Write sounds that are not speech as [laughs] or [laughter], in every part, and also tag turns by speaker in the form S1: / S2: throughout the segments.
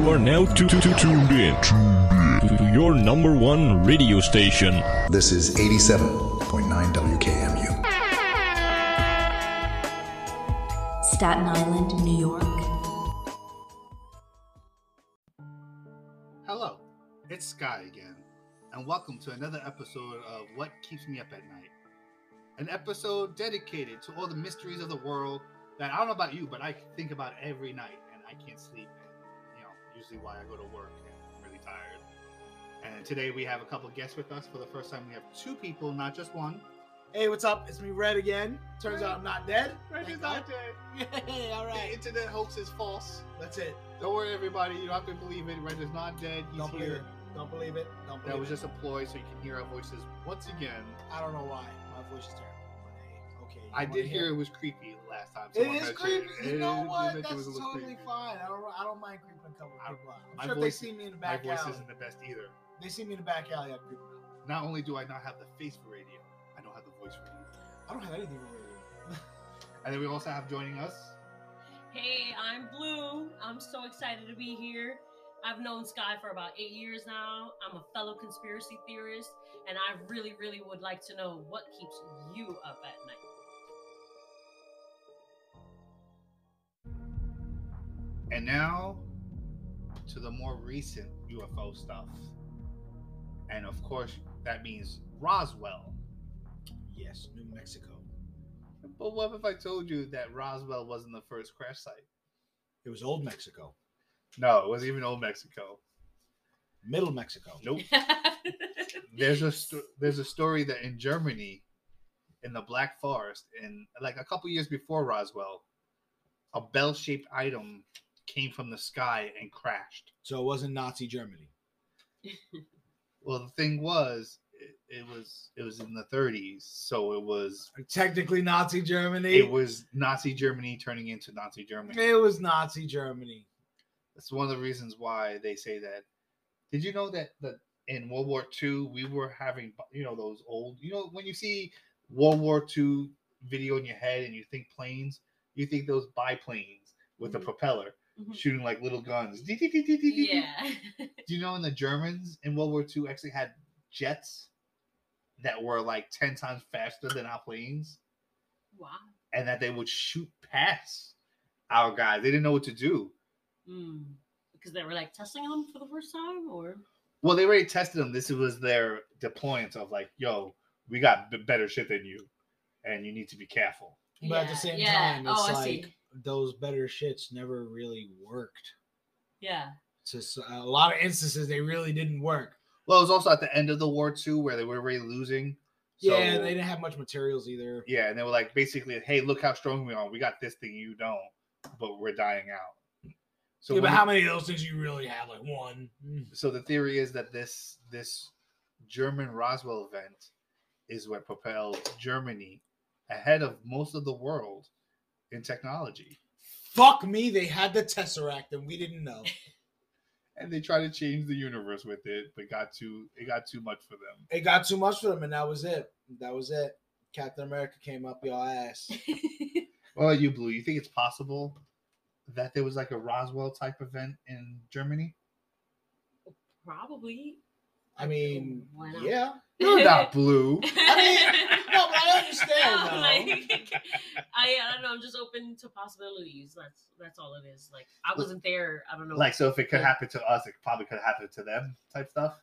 S1: You are now tu- tu- tu- tuned in to to your number one radio station.
S2: This is 87.9 WKMU.
S3: Staten Island, New York.
S4: Hello, it's Sky again, and welcome to another episode of What Keeps Me Up at Night. An episode dedicated to all the mysteries of the world that I don't know about you, but I think about every night and I can't sleep. And, you know, usually why I go to work and I'm really tired. And today we have a couple guests with us. For the first time, we have two people, not just one.
S5: Hey, what's up? It's me, Red again. Turns out I'm not dead.
S4: Red
S5: Thank
S4: is not dead. [laughs]
S5: Hey, all
S4: The internet hoax is false.
S5: That's it.
S4: Don't worry, everybody. You don't have to believe it. Red is not dead. He's
S5: Don't believe
S4: here.
S5: it. Don't believe it. Don't believe
S4: That was
S5: it.
S4: just a ploy so you can hear our voices once again.
S5: I don't know why. My voice is terrible.
S4: I did hear it was creepy last time.
S5: It
S4: someone
S5: creepy. You know what?
S4: it
S5: That's
S4: was a
S5: totally fine. I don't. I don't mind creeping a couple
S4: I-
S5: of people out. I'm
S4: my
S5: sure if they see me in the
S4: My
S5: back
S4: voice
S5: alley.
S4: isn't the best either.
S5: They see me in the back alley. I'm creeping out.
S4: Not only do I not have the face for radio, I don't have the voice for radio.
S5: I don't have anything for radio. [laughs]
S4: And then we also have joining us.
S6: Hey, I'm Blue. I'm so excited to be here. I've known Sky for about eight years now. I'm a fellow conspiracy theorist, and I really, really would like to know what keeps you up at night.
S4: And now to the more recent UFO stuff. And of course, that means Roswell.
S5: Yes, New Mexico.
S4: But what if I told you that Roswell wasn't the first crash site?
S5: It was Old Mexico.
S4: No, it wasn't even Old Mexico.
S5: Middle Mexico.
S4: Nope. [laughs] there's a sto- there's a story that in Germany, in the Black Forest, in like a couple years before Roswell, a bell-shaped item came from the sky and crashed.
S5: So it wasn't Nazi Germany. [laughs]
S4: Well, the thing was, it, it was it was in the 30s, so it was
S5: Technically Nazi Germany.
S4: it was Nazi Germany turning into Nazi Germany.
S5: It was Nazi Germany.
S4: That's one of the reasons why they say that. Did you know that that in World War II we were having you know those old you know when you see World War II video in your head and you think planes, you think those biplanes with the
S6: Mhm.
S4: propeller
S6: Mhm.
S4: shooting like little guns.
S6: Yeah. [laughs]
S4: Do you know in the Germans in World War II actually had jets that were like ten times faster than our planes,
S6: wow.
S4: and that they would shoot past our guys. They didn't know what to do.
S6: Mm. Because they were like testing them for the first time, or
S4: Well, they already tested them. This was their deployment of like, yo, we got b- better shit than you, and you need to be careful.
S5: But at the same
S6: yeah.
S5: time, it's
S6: Oh, I
S5: like
S6: see.
S5: Those better shits never really worked.
S6: yeah.
S5: It's just a lot of instances they really didn't work.
S4: Well, it was also at the end of the war too, where they were already losing. So,
S5: yeah, they didn't have much materials either.
S4: Yeah, and they were like, basically, hey, look how strong we are. We got this thing, you don't, but we're dying out. So,
S5: yeah, but how
S4: it-
S5: many of those things you really have? Like one. Mm.
S4: so the theory is that this this German Roswell event is what propelled Germany ahead of most of the world in technology.
S5: Fuck me, they had the Tesseract and we didn't know. [laughs]
S4: and they tried to change the universe with it, but got too it got too much for them.
S5: It got too much for them, and that was it. That was it. Captain America came up your ass. [laughs]
S4: Well, you blue, you think it's possible that there was like a Roswell type event in Germany?
S6: Probably.
S5: I mean, yeah.
S4: You're not blue. [laughs]
S5: I mean, no, but I understand, [laughs]
S6: No, like, I, I don't know. I'm just open to possibilities. That's that's all it is. Like I wasn't there. I don't know.
S4: Like, so if it could happen to us, it probably could happen to them type stuff.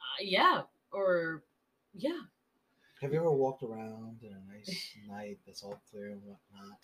S6: uh, yeah, or yeah.
S5: Have you ever walked around in a nice night that's all clear and whatnot,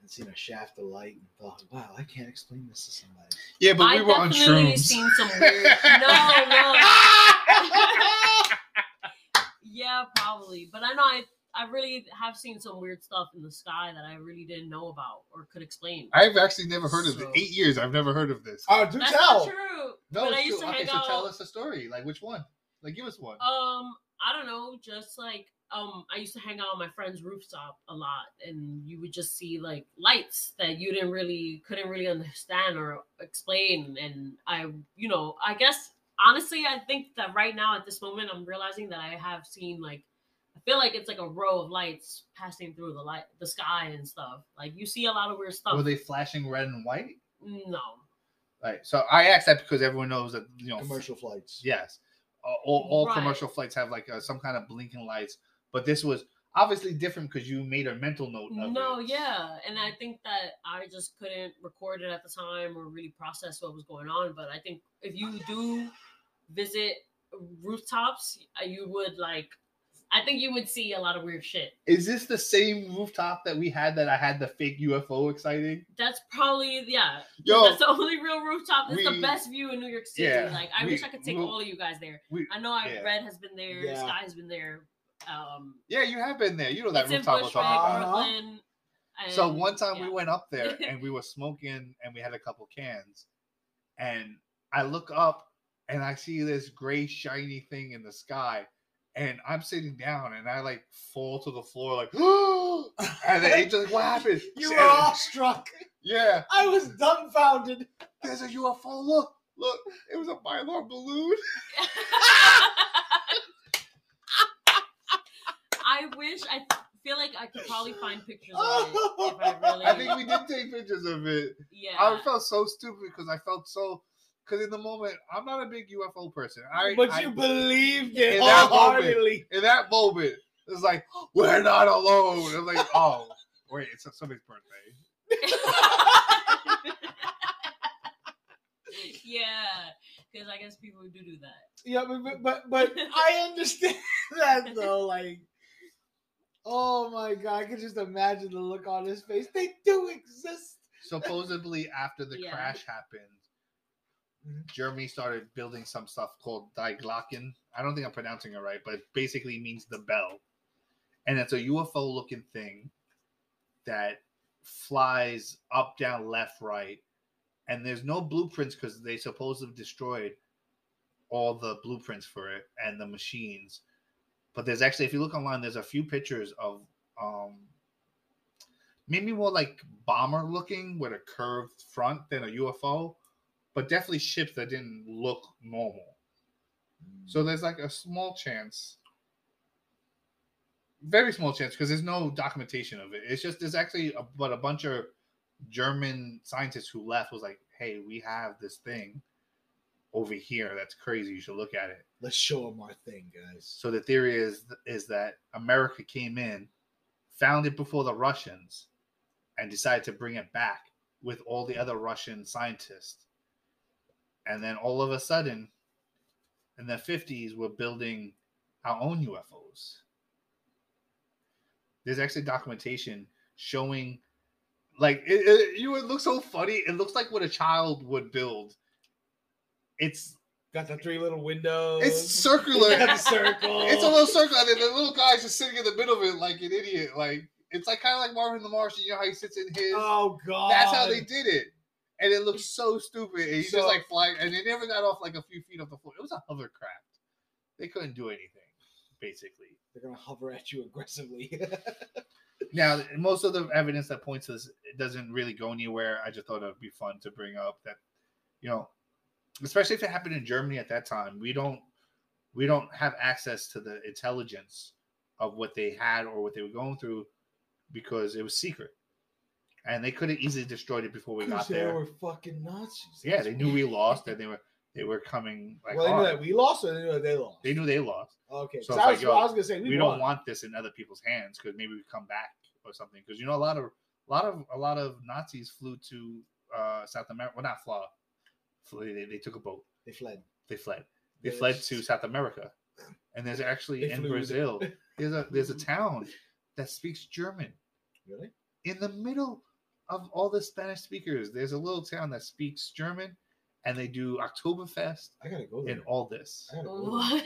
S5: and seen a shaft of light and thought, "Wow, I can't explain this to somebody."
S4: Yeah, but we
S6: I
S4: were on
S6: definitely
S4: shrooms.
S6: seen some weird. no, no. [laughs] [laughs] yeah, probably. But I know I I really have seen some weird stuff in the sky that I really didn't know about or could explain.
S4: I've actually never heard of
S5: So-
S4: it. Eight years, I've never heard of this.
S5: Oh, do
S6: That's
S5: tell.
S6: not true.
S4: No,
S6: but
S4: it's
S6: I used
S4: true.
S6: to
S4: Okay,
S6: hang
S4: so
S6: out.
S4: tell us a story. Like, which one? Like, give us one.
S6: Um, I don't know, just like um, I used to hang out on my friend's rooftop a lot, and you would just see like lights that you didn't really couldn't really understand or explain. And I, you know, I guess honestly, I think that right now at this moment, I'm realizing that I have seen like I feel like it's like a row of lights passing through the light, the sky and stuff. Like you see a lot of weird stuff.
S4: Were they flashing red and white?
S6: No,
S4: Right. So I asked that because everyone knows that you know
S5: Commercial flights.
S4: Yes, Uh, all, all
S6: Right.
S4: commercial flights have like uh, some kind of blinking lights, but this was obviously different because you made a mental note. Of
S6: No,
S4: it.
S6: yeah, and I think that I just couldn't record it at the time or really process what was going on. But I think if you do visit rooftops, uh, you would like. I think you would see a lot of weird shit.
S4: Is this the same rooftop that we had that I had the fake UFO exciting?
S6: That's probably yeah.
S4: Yo,
S6: that's the only real rooftop. It's
S4: we-
S6: the best view in New York City.
S4: Yeah,
S6: like I
S4: we-
S6: wish I could take
S4: we-
S6: all of you guys there.
S4: we,
S6: I know I
S4: yeah.
S6: Red has been there.
S5: Yeah.
S6: Sky has been there. Um,
S4: yeah, you have been there. You know that
S6: it's in
S4: rooftop I'm
S6: Bushwick,
S4: talking about.
S5: Uh-huh.
S6: Brooklyn.
S4: So one time we went up there and we were smoking and we had a couple cans, and I look up and I see this gray shiny thing in the sky, and I'm sitting down and I like fall to the floor like, [gasps] and the [laughs] angel's like, "What happened?"
S5: You
S4: And-
S5: were awestruck.
S4: Yeah,
S5: I was dumbfounded.
S4: there's a UFO. Look, look, it was a mylar balloon. [laughs]
S6: I wish I feel like I could probably find pictures of it if I [laughs] really.
S4: I think we did take pictures of it.
S6: yeah.
S4: I felt so stupid because I felt so. Because in the moment, I'm not a big UFO person. I,
S5: but
S4: I-
S5: you believed it
S4: In that moment.
S5: wholeheartedly.
S4: in that moment, it's like we're not alone. I'm like, [laughs] oh wait, it's somebody's birthday. [laughs]
S6: yeah, because I guess people do do that.
S5: Yeah, but but but, but [laughs] I understand that though. Like, oh my god, I can just imagine the look on his face. They do exist.
S4: Supposedly, after the
S6: Yeah.
S4: crash happened. Germany started building some stuff called Die Glocken. I don't think I'm pronouncing it right, but it basically means the bell, and it's a UFO looking thing that flies up, down, left, right, and there's no blueprints because they supposedly destroyed all the blueprints for it and the machines. But there's actually, if you look online, there's a few pictures of um maybe more like bomber looking with a curved front than a UFO, but definitely ships that didn't look normal. So hmm. there's like a small chance, very small chance, because there's no documentation of it. It's just there's actually a, but a bunch of German scientists who left was like, "Hey, we have this thing over here that's crazy. You should look at it."
S5: Let's show them our thing, guys.
S4: So the theory is is that America came in, found it before the Russians, and decided to bring it back with all the other Russian scientists. And then all of a sudden, in the fifties, we're building our own UFOs. There's actually documentation showing, like, it, it, you would look so funny. It looks like what a child would build. It's
S5: Got the three little windows.
S4: it's circular. [laughs]
S5: The circle.
S4: It's a little circle, and then the little guy's just sitting in the middle of it like an idiot. Like it's like kind of like Marvin the Martian. You know how he sits in his.
S5: Oh god.
S4: That's how they did it, and it looks so stupid. And he's
S5: So-
S4: just like flying, and they never got off like a few feet off the floor. It was a hovercraft. They couldn't do anything, basically.
S5: They're gonna hover at you aggressively. [laughs]
S4: Now, most of the evidence that points to this it doesn't really go anywhere. I just thought it would be fun to bring up that, you know, especially if it happened in Germany at that time, we don't we don't have access to the intelligence of what they had or what they were going through because it was secret, and they could have easily destroyed it before we got
S5: they
S4: there.
S5: They were fucking Nazis.
S4: Yeah, they knew we lost, and they were they were coming like
S5: well, they knew that we lost, or they knew that they lost.
S4: They knew they lost.
S5: Okay,
S4: So
S5: I, was,
S4: like, yo,
S5: I was gonna say we,
S4: we, don't want this in other people's hands because maybe we come back or something. Because you know a lot of a lot of a lot of Nazis flew to uh, South America. Well, not. Flew, they, they took a boat.
S5: They fled.
S4: They fled. They fled to South America, and there's actually in. Brazil. [laughs] There's a there's a town that speaks German
S5: Really?
S4: in the middle of all the Spanish speakers. There's a little town that speaks German, and they do Oktoberfest
S5: I gotta go there.
S4: and all this.
S5: Go.
S6: What?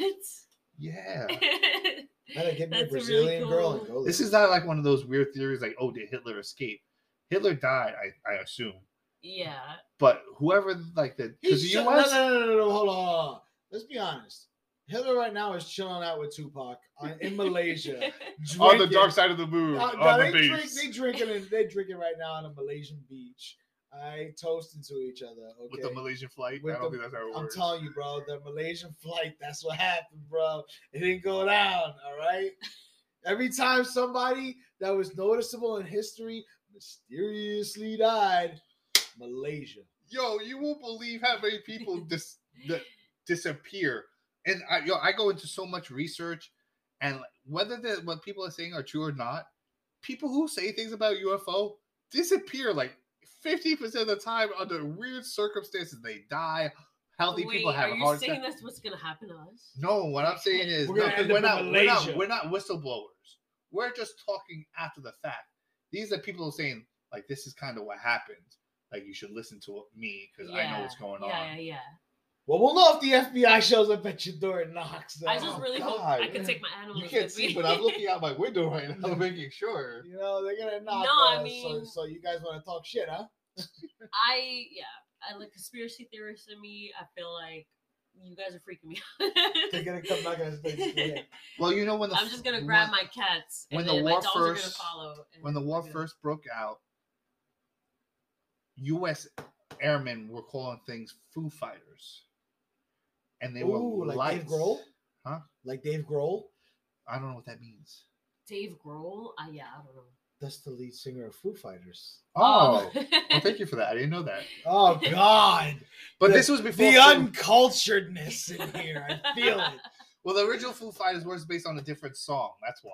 S4: Yeah. [laughs]
S5: I gotta get me a
S6: That's really
S5: Brazilian girl and go there.
S4: This is not like one of those weird theories like, oh, did Hitler escape? Hitler died, I, I assume.
S6: yeah.
S4: But whoever like the because
S5: He's
S4: the US
S5: No, no, no, no, no, hold on. Let's be honest. Hitler right now is chilling out with Tupac on, in Malaysia. [laughs]
S4: on the dark side of the moon,
S5: Uh, no,
S4: on
S5: they
S4: the
S5: drink, they drinking and they drinking right now on a Malaysian beach. I toasting to each other. Okay.
S4: with the Malaysian flight.
S5: With
S4: I don't
S5: the-
S4: think that's how it
S5: I'm telling you, bro, the Malaysian flight, that's what happened, bro. It didn't go down, all right? Every time somebody that was noticeable in history mysteriously died, Malaysia.
S4: yo, you won't believe how many people dis- di- disappear. And I, yo, I go into so much research, and whether the what people are saying are true or not, people who say things about UFO disappear like fifty percent of the time under weird circumstances. They die. Healthy
S6: Wait,
S4: people have
S6: are
S4: a
S6: you
S4: heart
S6: saying
S4: attack.
S6: that's what's gonna happen to us?
S4: No, what I'm saying is
S5: We're
S4: no,
S5: gonna
S4: 'cause
S5: end
S4: we're not we're not we're not whistleblowers. We're just talking after the fact. These are people saying like this is kind of what happened. Like you should listen to me because I know what's going
S6: yeah,
S4: on.
S6: Yeah, yeah,
S5: Well, we'll know if the FBI shows up at your door and knocks.
S6: I
S5: though.
S6: just really
S4: God.
S6: hope I can take my animals.
S4: You can't
S6: with
S4: see,
S6: me.
S4: but I'm looking out [laughs] my window right now, [laughs] making sure.
S5: You know they're gonna knock.
S6: No, I mean-
S5: so, so you guys want to talk shit, huh? [laughs]
S6: I yeah, I like conspiracy theorists in me. I feel like you guys are freaking me out.
S5: They're gonna come back and say,
S6: out.
S4: Well, you know when the
S6: I'm just gonna grab
S4: when,
S6: my cats
S4: when the
S6: then my
S4: war
S6: dogs are
S4: first-
S6: follow. and
S4: when the war
S6: gonna-
S4: first broke out. U.S. airmen were calling things Foo Fighters, and they
S5: Ooh,
S4: were
S5: like
S4: lights.
S5: Dave Grohl,
S4: Huh?
S5: Like Dave Grohl.
S4: I don't know what that means.
S6: Dave Grohl. Uh, yeah, I don't know.
S5: That's the lead singer of Foo Fighters.
S4: Oh, well, thank you for that. I didn't know that. [laughs]
S5: Oh God,
S4: But
S5: The-
S4: this was before.
S5: the
S4: Foo-
S5: unculturedness in [laughs] here. I feel it.
S4: well, the original Foo Fighters was based on a different song. That's why.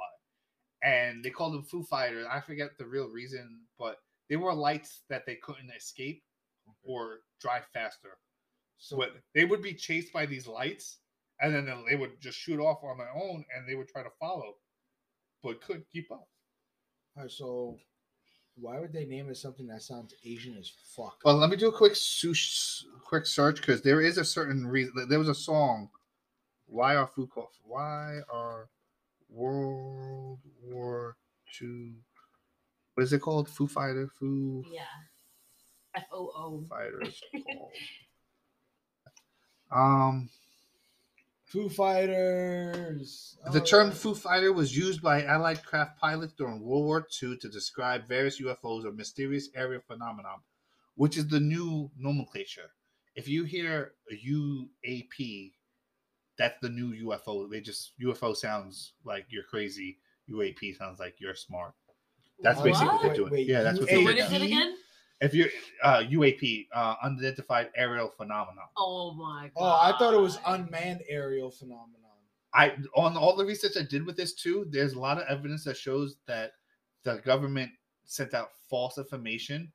S4: And they called them Foo Fighters. I forget the real reason, but they were lights that they couldn't escape or drive faster.
S5: So
S4: But they would be chased by these lights, and then they would just shoot off on their own, and they would try to follow, but couldn't keep up.
S5: All right, so why would they name it something that sounds Asian as fuck?
S4: Well, let me do a quick sush, quick search because there is a certain reason. There was a song. Why are Foo called? Why are World War Two? What is it called? Foo Fighter. Foo
S6: yeah. F O O.
S4: Fighters [laughs] called. Um,
S5: Foo Fighters.
S4: the term Foo Fighter was used by Allied craft pilots during World War II to describe various UFOs or mysterious aerial phenomenon, which is the new nomenclature. If you hear a UAP, that's the new UFO. They just UFO sounds like you're crazy. UAP sounds like you're smart. That's basically what they're doing.
S5: wait,
S4: yeah, that's what they're doing.
S6: is it again?
S4: If you're uh, UAP, uh, unidentified aerial phenomenon.
S6: Oh my god.
S5: Oh, I thought it was unmanned aerial phenomenon.
S4: I on all the research I did with this too, there's a lot of evidence that shows that the government sent out false information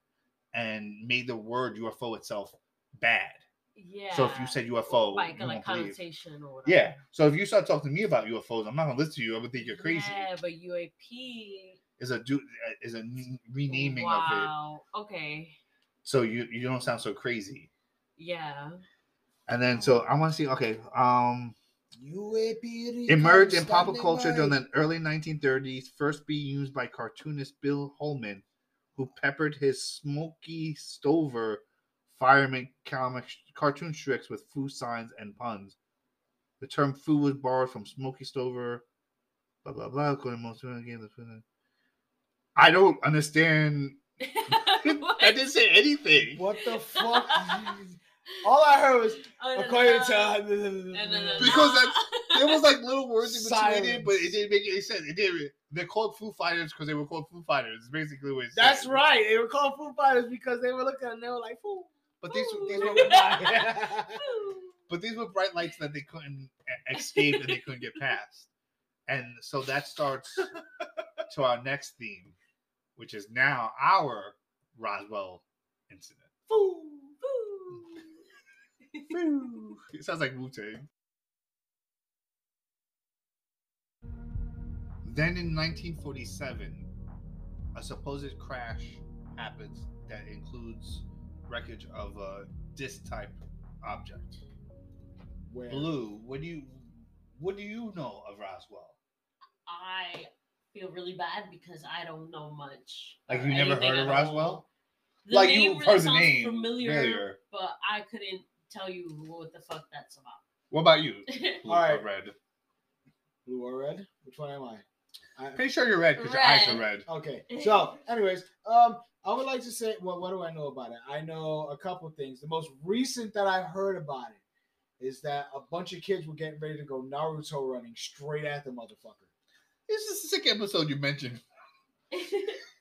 S4: and made the word UFO itself bad.
S6: Yeah.
S4: So if you said UFO,
S6: like
S4: you
S6: like
S4: won't believe.
S6: connotation or whatever.
S4: Yeah. So if you start talking to me about UFOs, I'm not gonna listen to you. I'm gonna think you're crazy.
S6: Yeah, but UAP.
S4: Is a do is a renaming of it,
S6: wow. Okay.
S4: so you you don't sound so crazy.
S6: Yeah.
S4: And then so I want to see. Okay, um,
S5: UAP
S4: emerged in pop culture during the early 1930s, first being used by cartoonist Bill Holman, who peppered his Smokey Stover fireman comic cartoon strips with foo signs and puns. The term foo was borrowed from Smokey Stover, blah blah blah. According to most games, I don't understand. [laughs] [laughs] I didn't say anything.
S5: What the fuck? [laughs] All I heard was
S6: Oh,
S5: according to.
S4: Because
S6: no.
S4: There was like little words in between it, but it didn't make any sense. It didn't. They're called Foo Fighters because they were called Foo Fighters. It's basically what it
S5: That's
S4: said.
S5: right. They were called Foo Fighters because they were looking and they were like, "Foo."
S4: But these, these were,
S6: Ooh.
S4: but these were bright lights that they couldn't escape and they couldn't get past. And so that starts to our next theme, which is now our Roswell incident.
S5: Foo.
S6: Ooh.
S4: It sounds like Wu Tang. Then in 1947, a supposed crash happens that includes wreckage of a disc type object.
S5: Where?
S4: Blue, what do you what do you know of Roswell?
S6: I feel really bad because I don't know much.
S4: Like you never heard of. Roswell?
S6: The
S4: like
S6: name
S4: you
S6: really
S4: heard the name
S6: familiar,
S4: familiar.
S6: but I couldn't tell you what the fuck that's about.
S4: What about you? [laughs] Blue
S5: All right.
S4: or red?
S5: Blue or red? Which one am I? I
S4: Pretty sure you're red because your eyes are
S6: Red.
S4: red.
S5: Okay. [laughs] So, anyways, um, I would like to say, well, what do I know about it? I know a couple things. The most recent that I've heard about it is that a bunch of kids were getting ready to go Naruto running straight at the motherfucker.
S4: This is a sick episode you mentioned. [laughs]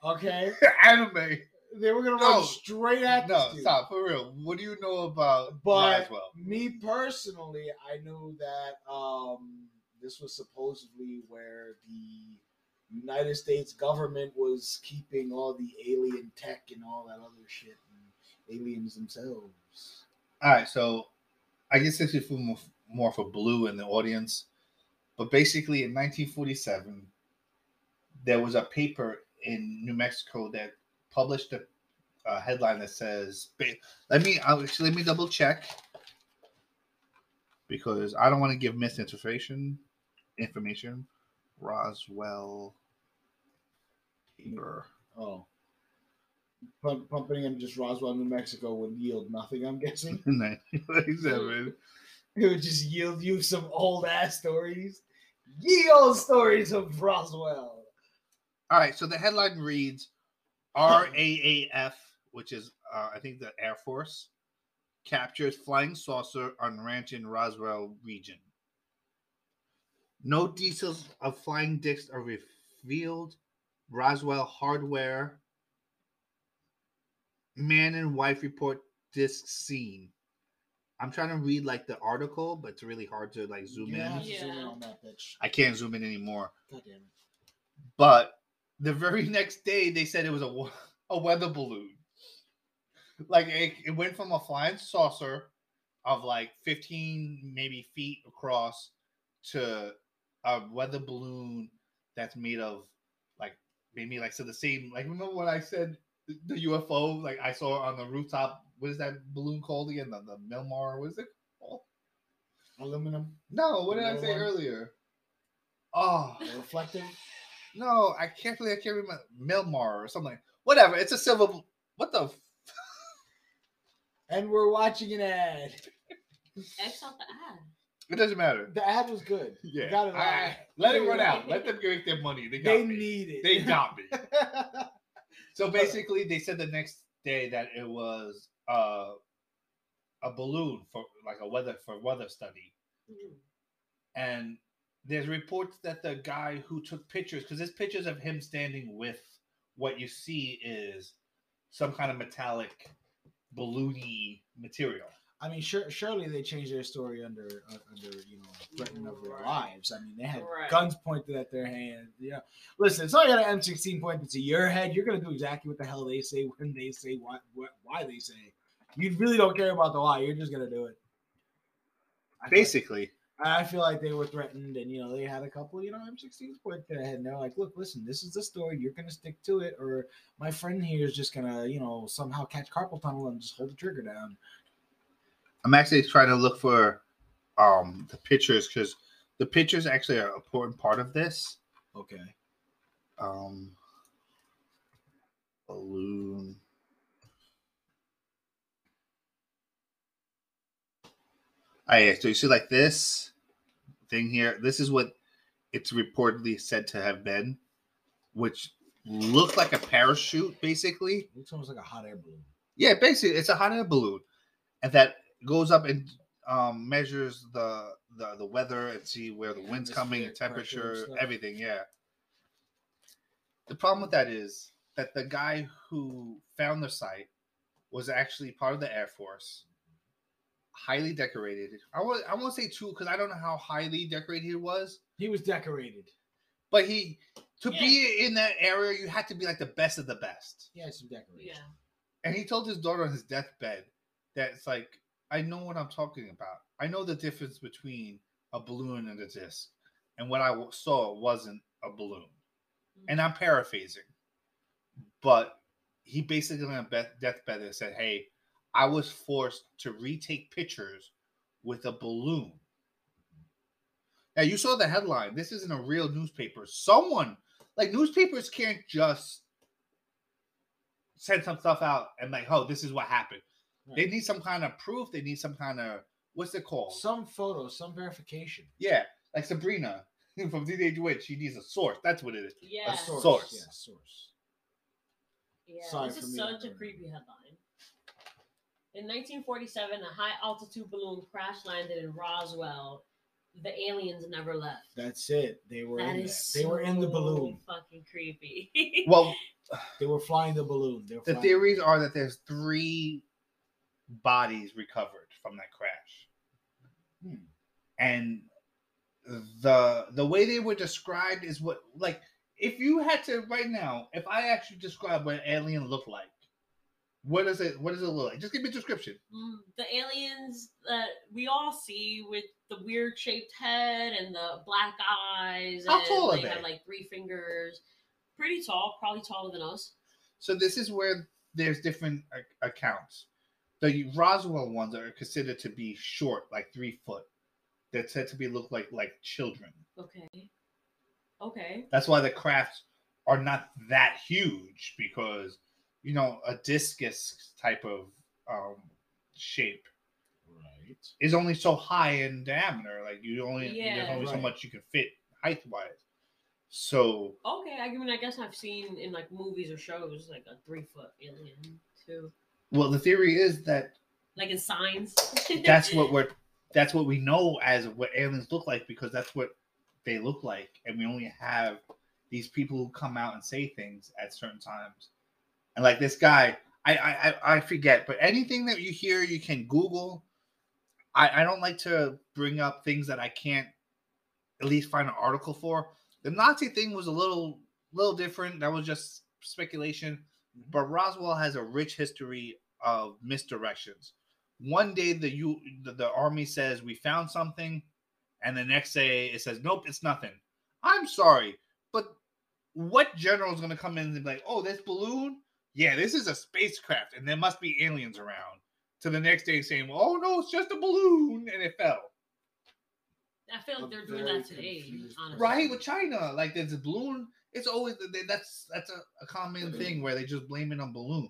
S5: Okay. [laughs]
S4: Anime.
S5: They were gonna
S4: No.
S5: run straight at
S4: No,
S5: this dude.
S4: stop for real. What do you know about
S5: But me personally, I knew that um, this was supposedly where the United States government was keeping all the alien tech and all that other shit, and aliens themselves.
S4: All right, so I guess this is for more, more for Blue in the audience, but basically in 1947, there was a paper in New Mexico that published a, a headline that says, "Let me actually let me double check because I don't want to give misinformation information." Roswell paper.
S5: Oh. Pump, pumping in just Roswell, New Mexico would yield nothing, I'm guessing. [laughs]
S4: 1947. [laughs]
S5: It would just yield you some old ass stories. Ye old stories of Roswell.
S4: All right, so the headline reads RAAF, [laughs] which is, uh, I think, the Air Force, captures flying saucer on ranch in Roswell region. No details of flying discs are revealed. Roswell hardware. Man and wife report disc seen. I'm trying to read like the article, but it's really hard to like zoom
S5: You
S4: in.
S5: to zoom in on that bitch.
S4: I can't zoom in anymore.
S5: God damn it.
S4: But the very [laughs] next day, they said it was a, a weather balloon. Like it, it went from a flying saucer of like 15 maybe feet across to a weather balloon that's made of like maybe like so the same like remember what I said the, the UFO like I saw on the rooftop what is that balloon called again the, the Milmar what is it called?
S5: Aluminum,
S4: no what did I say
S5: little one?
S4: earlier oh
S5: reflective.
S4: no, I can't believe I can't remember Milmar or something. Whatever. It's a silver. What the? f-
S5: And we're watching an ad.
S6: X out the ad.
S4: It doesn't matter.
S5: The ad was good.
S4: Yeah.
S5: Got it
S4: I- let it run out. [laughs] Let them make their money. They got
S5: They
S4: me.
S5: need it.
S4: They got me. [laughs] So basically, they said the next day that it was uh, a balloon for like a weather for weather study, and there's reports that the guy who took pictures because there's pictures of him standing with what you see is some kind of metallic balloony material.
S5: I mean, sure, surely they changed their story under uh, under you know threatening of their
S6: Right.
S5: lives. I mean, they had
S6: Right.
S5: guns pointed at their hand. Yeah, listen, it's not got an M16 pointed to your head. You're gonna do exactly what the hell they say when they say what, what why they say. You really don't care about the why. You're just gonna do it. I feel-
S4: Basically,
S5: I feel like they were threatened, and you know they had a couple, you know, M16s pointed to their head, and they're like, "Look, listen, this is the story. You're gonna stick to it, or my friend here is just gonna, you know, somehow catch carpal tunnel and just hold the trigger down."
S4: I'm actually trying to look for um the pictures because the pictures actually are an important part of this.
S5: Okay.
S4: Um, balloon. Oh, yeah. So you see, like this thing here. This is what it's reportedly said to have been, which looked like a parachute, basically.
S5: Looks almost like a hot air balloon.
S4: Yeah, basically, it's a hot air balloon, and that goes up and um, measures the, the the weather and see where the wind's coming, and
S5: and
S4: temperature, everything. Yeah. The problem with that is that the guy who found the site was actually part of the Air Force, highly decorated. I want I won't say too because I don't know how highly decorated he was,
S5: He was decorated.
S4: but he to
S6: Yeah.
S4: be in that area you had to be like the best of the best.
S5: He had some decoration.
S6: Yeah.
S4: And he told his daughter on his deathbed that it's like, I know what I'm talking about. I know the difference between a balloon and a disc. And what I saw wasn't a balloon. Mm-hmm. And I'm paraphrasing. But he basically on a be- deathbed said, Hey, I was forced to retake pictures with a balloon. Now, you saw the headline. This isn't a real newspaper. Someone, like, newspapers can't just send some stuff out and like, oh, this is what happened. They need some kind of proof. They need some kind of what's it called?
S5: Some photos, some verification.
S4: yeah, like Sabrina [laughs] from Teenage Witch. She needs a source. That's what it is.
S6: Yeah.
S5: A source.
S4: Source.
S5: Yeah, source.
S6: Yeah,
S5: Sorry
S6: this is such a creepy headline. In 1947, a high altitude balloon crash landed in Roswell. The aliens never left.
S5: That's it. They were
S6: That
S5: in
S6: is
S5: there. They were in the balloon.
S6: Fucking creepy.
S4: Well,
S5: They were flying the balloon. They were
S4: the
S5: flying-
S4: theories are that there's three bodies recovered from that crash.
S5: Hmm.
S4: and the the way they were described is what like if you had to right now if i actually describe what an alien looked like what does it what does it look like just give me a description
S6: Mm, the aliens that we all see with the weird shaped head and the black eyes.
S4: How
S6: and
S4: tall are
S6: they? have like three fingers. Pretty tall, probably taller than us.
S4: so this is where there's different accounts the roswell ones are considered to be short like three foot they're said to be look like like children
S6: Okay. Okay.
S4: That's why the crafts are not that huge because you know a discus type of um, shape
S5: Right.
S4: is only so high in diameter. Like you only there's
S6: Yeah.
S4: only so much you can fit height wise. So
S6: Okay. I mean, I guess I've seen in like movies or shows like a three foot alien too.
S4: Well, the theory is that
S6: Like in signs.
S4: that's what [laughs] we're that's what we know as what aliens look like because that's what they look like, and we only have these people who come out and say things at certain times. And like this guy, I I I- I forget, but anything that you hear, you can Google. I I don't like to bring up things that I can't at least find an article for. The Nazi thing was a little little different. That was just speculation. Mm-hmm. But Roswell has a rich history of misdirections. One day the you the, the army says we found something, and the next day it says nope, it's nothing. I'm sorry, but what general is going to come in and be like, oh, this balloon? Yeah, this is a spacecraft, and there must be aliens around. To the next day saying, oh no, it's just a balloon, and it fell.
S6: I feel like they're doing that today. Honestly.
S4: Right with China, like there's a balloon. It's always that's that's a, a common thing where they just blame it on balloons,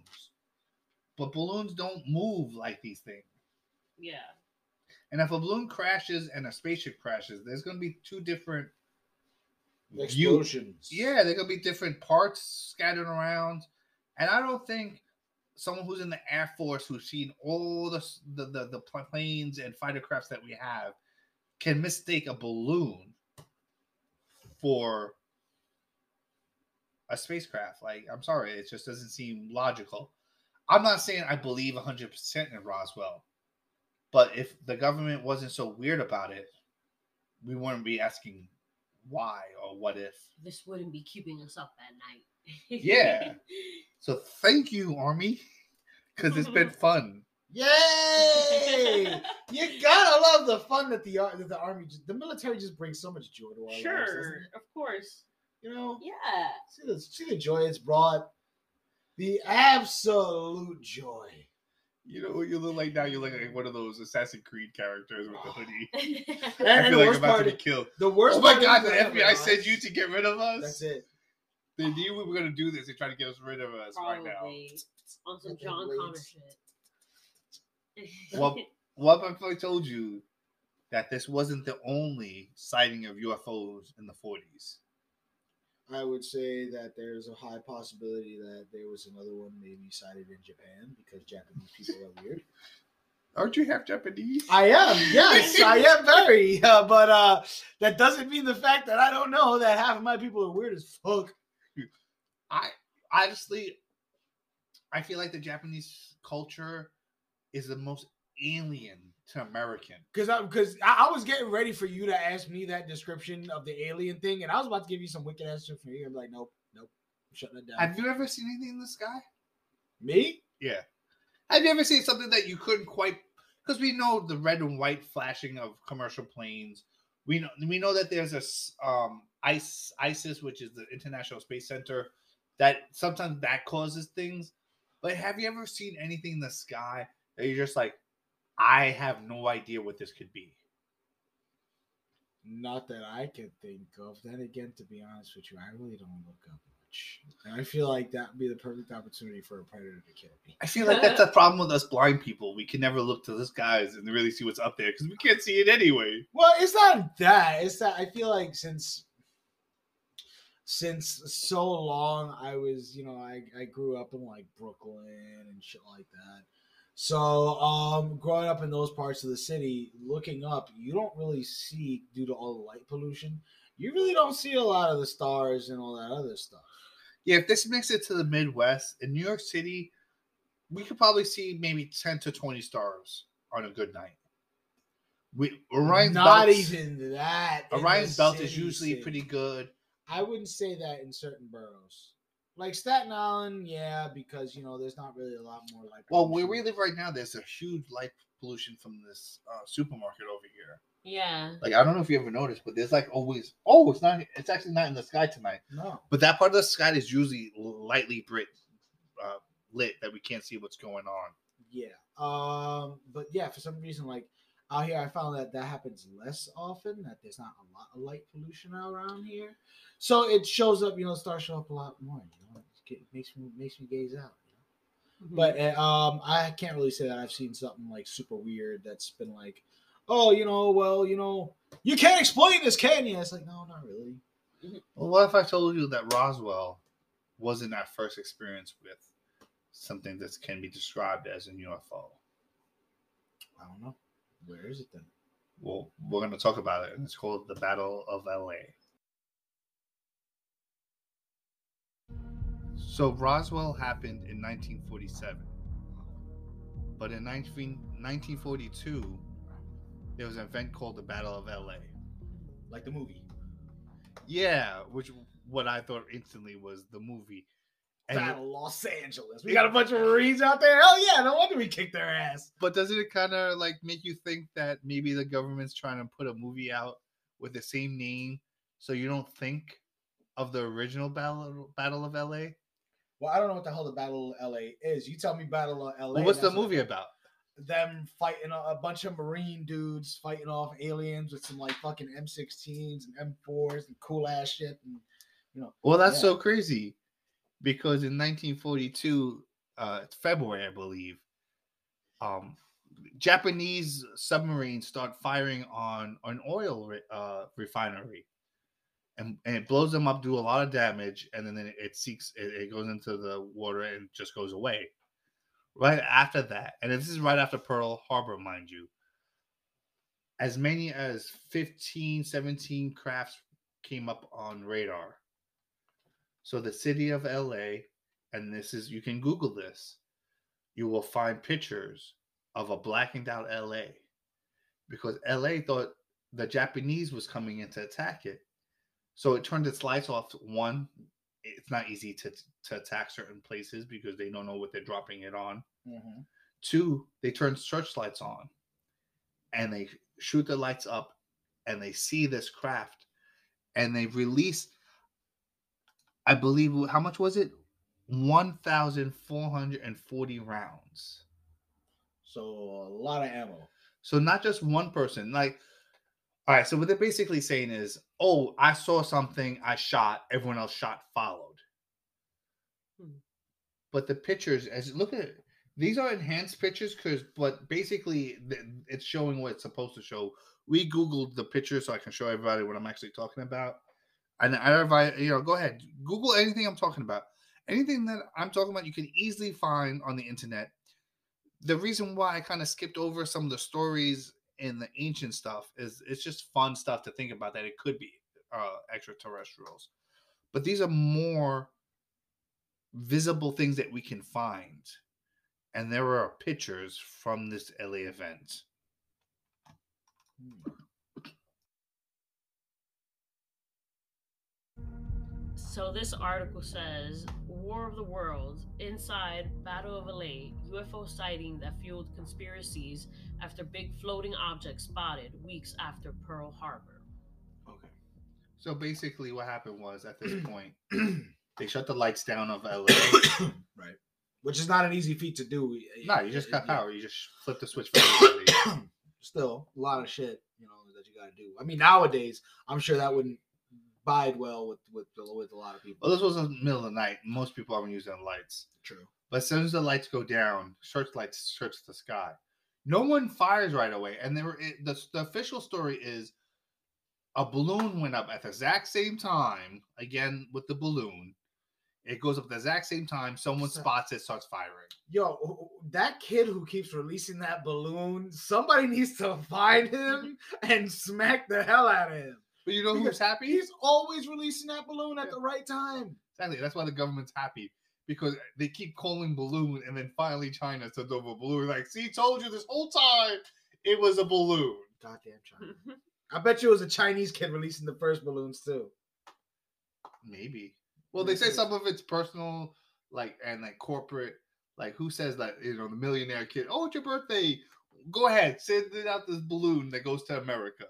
S4: but balloons don't move like these things.
S6: Yeah.
S4: And if a balloon crashes and a spaceship crashes, there's going to be two different view-
S5: Explosions.
S4: Yeah, there going to be different parts scattered around. And I don't think someone who's in the Air Force who's seen all the the, the, the planes and fighter crafts that we have can mistake a balloon for a spacecraft. Like, I'm sorry, it just doesn't seem logical. I'm not saying I believe 100% in Roswell, but if the government wasn't so weird about it, we wouldn't be asking why or what if.
S6: This wouldn't be keeping us up at night.
S4: Yeah. [laughs] So thank you, Army, because it's been [laughs] fun.
S5: Yay! [laughs] you gotta love the fun that the that the army, the military, just brings so much joy to our lives.
S6: sure. Of course.
S5: You know,
S6: Yeah.
S5: see the see the joy it's brought, the absolute joy.
S4: You know what you look like now? You look like one of those Assassin's Creed characters with the [sighs] hoodie. [laughs]
S5: And,
S4: I feel
S5: the
S4: like I'm about to be killed.
S5: the worst.
S4: Oh my god, the
S5: that-
S4: FBI sent you to get rid of us?
S5: That's it.
S4: They knew we were going to do this. They tried to get us rid of us right now.
S6: Probably on some John Connor shit. [laughs]
S4: Well, what if I told you that this wasn't the only sighting of UFOs in the 40s?
S5: I would say that there's a high possibility that there was another one maybe sighted in Japan because Japanese people are weird. [laughs]
S4: Aren't you half Japanese?
S5: I am, yes, I [laughs] am very, uh, but uh, that doesn't mean the fact that I don't know that half of my people are weird as fuck.
S4: I honestly, I feel like the Japanese culture is the most alien to American.
S5: Because I because I, I was getting ready for you to ask me that description of the alien thing, and I was about to give you some wicked answer from you. I'm like, nope, nope, shut that down.
S4: Have you ever seen anything in the sky?
S5: me?
S4: Yeah. Have you ever seen something that you couldn't quite? Because we know the red and white flashing of commercial planes. We know we know that there's a um ICE ISIS, which is the International Space Center, that sometimes that causes things. But have you ever seen anything in the sky that you're just like, I have no idea what this could be?
S5: Not that I can think of. Then again, to be honest with you, I really don't look up much, and I feel like that would be the perfect opportunity for a predator to kill me.
S4: I feel like that's the problem with us blind people. We can never look to the skies and really see what's up there because we can't see it anyway.
S5: Well, it's not that. It's that I feel like since since so long I was, you know, I, I grew up in like Brooklyn and shit like that. So, um growing up in those parts of the city, looking up, you don't really see due to all the light pollution, you really don't see a lot of the stars and all that other stuff.
S4: Yeah, if this makes it to the Midwest in New York City, we could probably see maybe ten to twenty stars on a good night. We Orion's
S5: Not
S4: belts,
S5: even that.
S4: Orion's belt is usually
S5: city.
S4: pretty good.
S5: I wouldn't say that in certain boroughs. Like Staten Island, yeah, because you know there's not really a lot more like.
S4: Well, where we live right now, there's a huge light pollution from this uh, supermarket over here.
S6: Yeah.
S4: Like I don't know if you ever noticed, but there's like always. Oh, it's not. It's actually not in the sky tonight.
S5: No.
S4: But that part of the sky is usually lightly lit, uh, lit that we can't see what's going on.
S5: Yeah. Um. But yeah, for some reason, like out here, I found that that happens less often. That there's not a lot of light pollution around here, so it shows up. You know, starts to show up a lot more. You know, it makes me makes me gaze out. You know?
S6: Mhm.
S5: But uh, um, I can't really say that I've seen something like super weird that's been like, oh, you know, well, you know, you can't explain this, can you? It's like, no, not really.
S4: Well, what if I told you that Roswell wasn't our first experience with something that can be described as an UFO?
S5: I don't know. Where is it then?
S4: Well, we're going to talk about it, and it's called the Battle of LA. So, Roswell happened in 1947. But in 19, 1942, there was an event called the Battle of LA.
S5: Like the movie.
S4: Yeah, which what I thought instantly was the movie.
S5: Battle Los Angeles. We got a bunch of Marines out there. Hell yeah! No wonder we kicked their ass.
S4: But doesn't it kind of like make you think that maybe the government's trying to put a movie out with the same name, so you don't think of the original battle Battle of LA?
S5: Well, I don't know what the hell the Battle of LA is. You tell me Battle of LA.
S4: Well, what's the movie about?
S5: Them fighting a, a bunch of Marine dudes fighting off aliens with some like fucking M16s and M4s and cool ass shit. And you know.
S4: Well, that's
S5: Yeah.
S4: so crazy because in 1942, uh, February, I believe, um, Japanese submarines start firing on an oil re- uh, refinery, and, and it blows them up, do a lot of damage, and then it, it seeks it, it goes into the water and just goes away. Right after that, and this is right after Pearl Harbor, mind you. As many as 15, 17 crafts came up on radar. So the city of LA, and this is you can Google this, you will find pictures of a blackened out LA because LA thought the Japanese was coming in to attack it. So it turned its lights off. One, it's not easy to to attack certain places because they don't know what they're dropping it on. Mm-hmm. Two, they turn searchlights on and they shoot the lights up and they see this craft and they release, I believe, how much was it? 1,440 rounds.
S5: so a lot of ammo.
S4: So not just one person. Like, all right. So what they're basically saying is, oh, I saw something, I shot. Everyone else shot, followed.
S6: Hmm.
S4: But the pictures, as look at it, these are enhanced pictures because, but basically, it's showing what it's supposed to show. We googled the picture so I can show everybody what I'm actually talking about. And I you know, go ahead, Google anything I'm talking about. Anything that I'm talking about, you can easily find on the internet the reason why I kind of skipped over some of the stories in the ancient stuff is it's just fun stuff to think about that it could be uh, extraterrestrials. But these are more visible things that we can find. And there are pictures from this LA event.
S6: So this article says War of the Worlds Inside Battle of LA UFO sighting that fueled conspiracies after big floating object spotted weeks after Pearl Harbor.
S5: Okay.
S4: So basically, what happened was at this [clears throat] point, they shut the lights down of LA. [coughs]
S5: right. Which is not an easy feat to do.
S4: no, you just got power. You just flip the switch. [coughs]
S5: Still, a lot of shit, you know, that you got to do. I mean, nowadays, I'm sure that wouldn't bide well with with with a lot of people.
S4: Well, this was in the middle of the night. Most people aren't using lights.
S5: True.
S4: But as soon as the lights go down, search lights search the sky. No one fires right away. And there were it, the, the official story is a balloon went up at the exact same time. Again with the balloon, it goes up at the exact same time. Someone
S5: So-
S4: spots it, starts firing.
S5: Yo, that kid who keeps releasing that balloon, somebody needs to [laughs] find him and smack the hell out of him.
S4: But you know who's happy?
S5: He's always releasing that balloon at the right time.
S4: Exactly. That's why the government's happy because they keep calling balloon, and then finally China says over a balloon. Like, see, told you this whole time it was a balloon.
S5: Goddamn China. [laughs] I bet you it was a Chinese kid releasing the first balloons too.
S4: Maybe. Well, they say some of it's personal, like and like corporate. Like who says that? You know, the millionaire kid. Oh, it's your birthday. Go ahead, send it out this balloon that goes to America.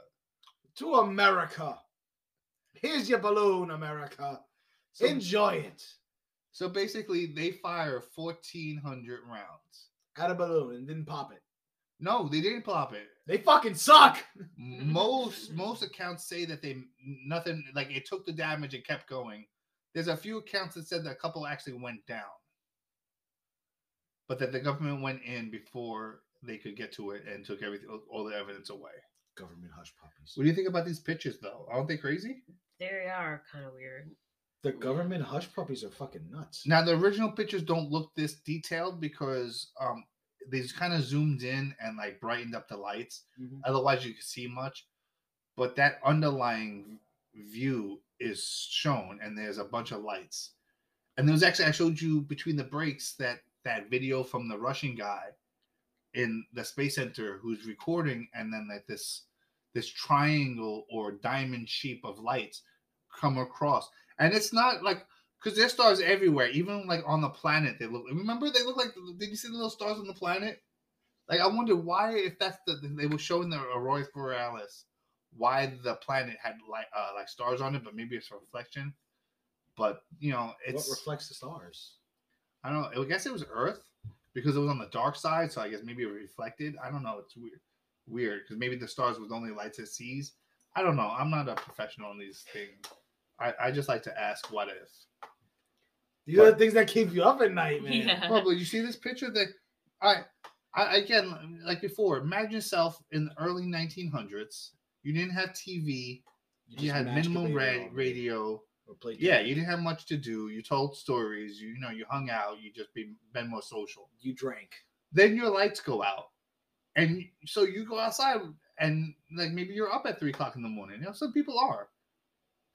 S5: To America. Here's your balloon, America.
S4: So,
S5: Enjoy it.
S4: so basically, they fire fourteen hundred rounds.
S5: at a balloon and didn't pop it.
S4: No, they didn't pop it.
S5: They fucking suck.
S4: most most accounts say that they nothing like it took the damage and kept going. There's a few accounts that said that a couple actually went down, but that the government went in before they could get to it and took everything all the evidence away.
S5: Government hush puppies.
S4: What do you think about these pictures though? Aren't they crazy?
S6: they are kind of weird.
S5: The government hush puppies are fucking nuts.
S4: Now the original pictures don't look this detailed because um they just kind of zoomed in and like brightened up the lights.
S5: Mhm.
S4: Otherwise, you could see much. But that underlying view is shown, and there's a bunch of lights. And there was actually I showed you between the breaks that that video from the Russian guy in the space center who's recording, and then like this this triangle or diamond shape of lights come across, and it's not like because there's stars everywhere, even like on the planet. They look. Remember, they look like. Did you see the little stars on the planet? Like I wonder why, if that's the they were showing the aurora borealis, why the planet had like uh, like stars on it, but maybe it's a reflection. But you know, it's
S5: what reflects the stars?
S4: I don't know. I guess it was Earth because it was on the dark side, so I guess maybe it reflected. I don't know. It's weird, weird because maybe the stars was the only lights it sees. I don't know. I'm not a professional on these things. I, I just like to ask what if.
S5: These are the things that keep you up at night, man.
S6: Yeah.
S4: Well, but you see this picture that I, I again like before. Imagine yourself in the early 1900s. You didn't have TV. You,
S5: just
S4: had minimum
S5: masturbated
S4: ra-
S5: all
S4: radio.
S5: Or played
S4: Yeah,
S5: games.
S4: you didn't have much to do. You told stories. You, you know, you hung out. You just be been more social.
S5: you drank.
S4: Then your lights go out, and so you go outside, and like maybe you're up at three o'clock in the morning. You know, some people are,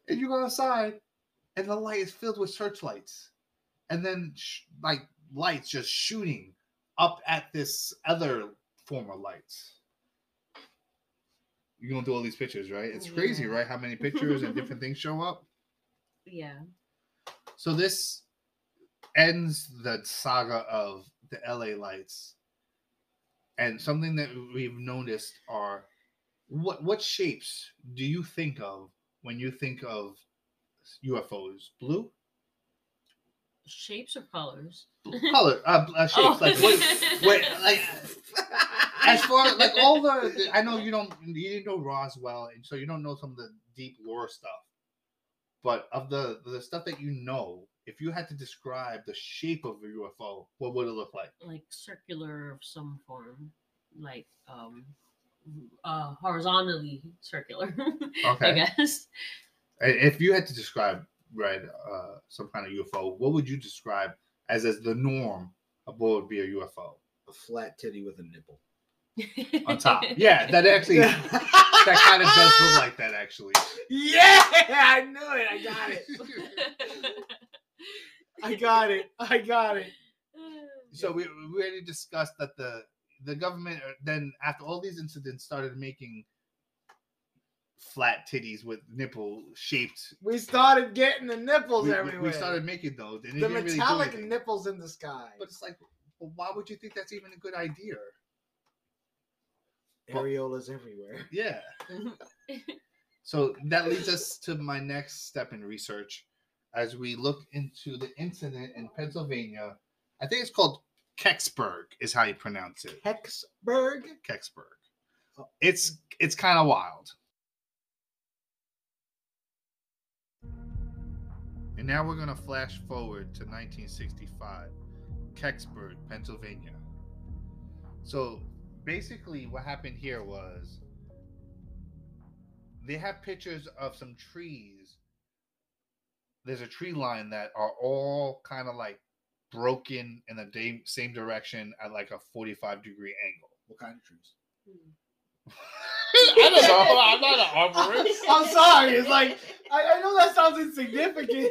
S4: and you go outside, and the light is filled with searchlights, and then sh- like lights just shooting up at this other form of lights. You're going through all these pictures, right? It's crazy, right? How many pictures and different [laughs] things show up.
S6: Yeah.
S4: So this ends the saga of the LA lights. And something that we've noticed are what what shapes do you think of when you think of UFOs? Blue?
S6: Shapes or colors?
S4: Color uh, uh, shapes
S6: Oh.
S4: like wait, [laughs] wait like as far like all the, the- I know you don't you didn't know Roswell and so you don't know some of the deep lore stuff. But of the the stuff that you know, if you had to describe the shape of a UFO, what would it look like?
S6: like circular of some form, like um, uh, horizontally circular. okay. [laughs] I
S4: Okay.
S6: guess.
S4: If you had to describe right uh, some kind of UFO, what would you describe as as the norm of what would be a UFO
S5: A flat titty with a nipple.
S4: on top? Yeah, that actually [laughs] [laughs] that kind of does look like that actually.
S5: Yeah, I knew it. I got it. [laughs] I got it. I got it.
S4: So we, we already discussed that the the government uh, then after all these incidents started making flat titties with nipple shaped.
S5: We started getting the nipples
S4: We, we-
S5: everywhere.
S4: we started making those. And
S5: the
S4: didn't really
S5: metallic nipples in the sky.
S4: But it's like, well, why would you think that's even a good idea?
S5: Areolas everywhere. [laughs]
S4: Yeah. So that leads us to my next step in research as we look into the incident in Pennsylvania. I think it's called Kecksburg, is how you pronounce it.
S5: Hexburg.
S4: Kecksburg.
S5: Oh.
S4: It's it's kind of wild. And now we're gonna flash forward to 1965, Kecksburg, Pennsylvania. So basically, what happened here was they have pictures of some trees. There's a tree line that are all kind of like broken in the da- same direction at like a 45 degree angle.
S5: What kind of trees?
S4: I don't know. I'm not an arborist. [laughs]
S5: I'm sorry. It's like I, I know that sounds insignificant.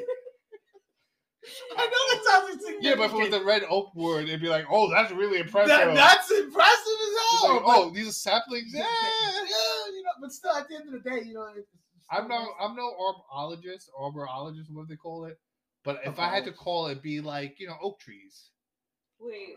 S5: I know that sounds insignificant.
S4: Yeah, but if it was the red oak wood, it'd be like, oh, that's really impressive.
S5: That- that's impressive as
S4: It's
S5: hell.
S4: like,
S5: but-
S4: oh, these are saplings.
S5: yeah,
S4: Yeah. [laughs]
S5: yeah, you know, but still, at the end of the day, you know, it's, it's
S4: I'm no. I'm no arborologist, arborologist, what they call it. But if I had to call it, be like you know oak trees.
S6: Wait.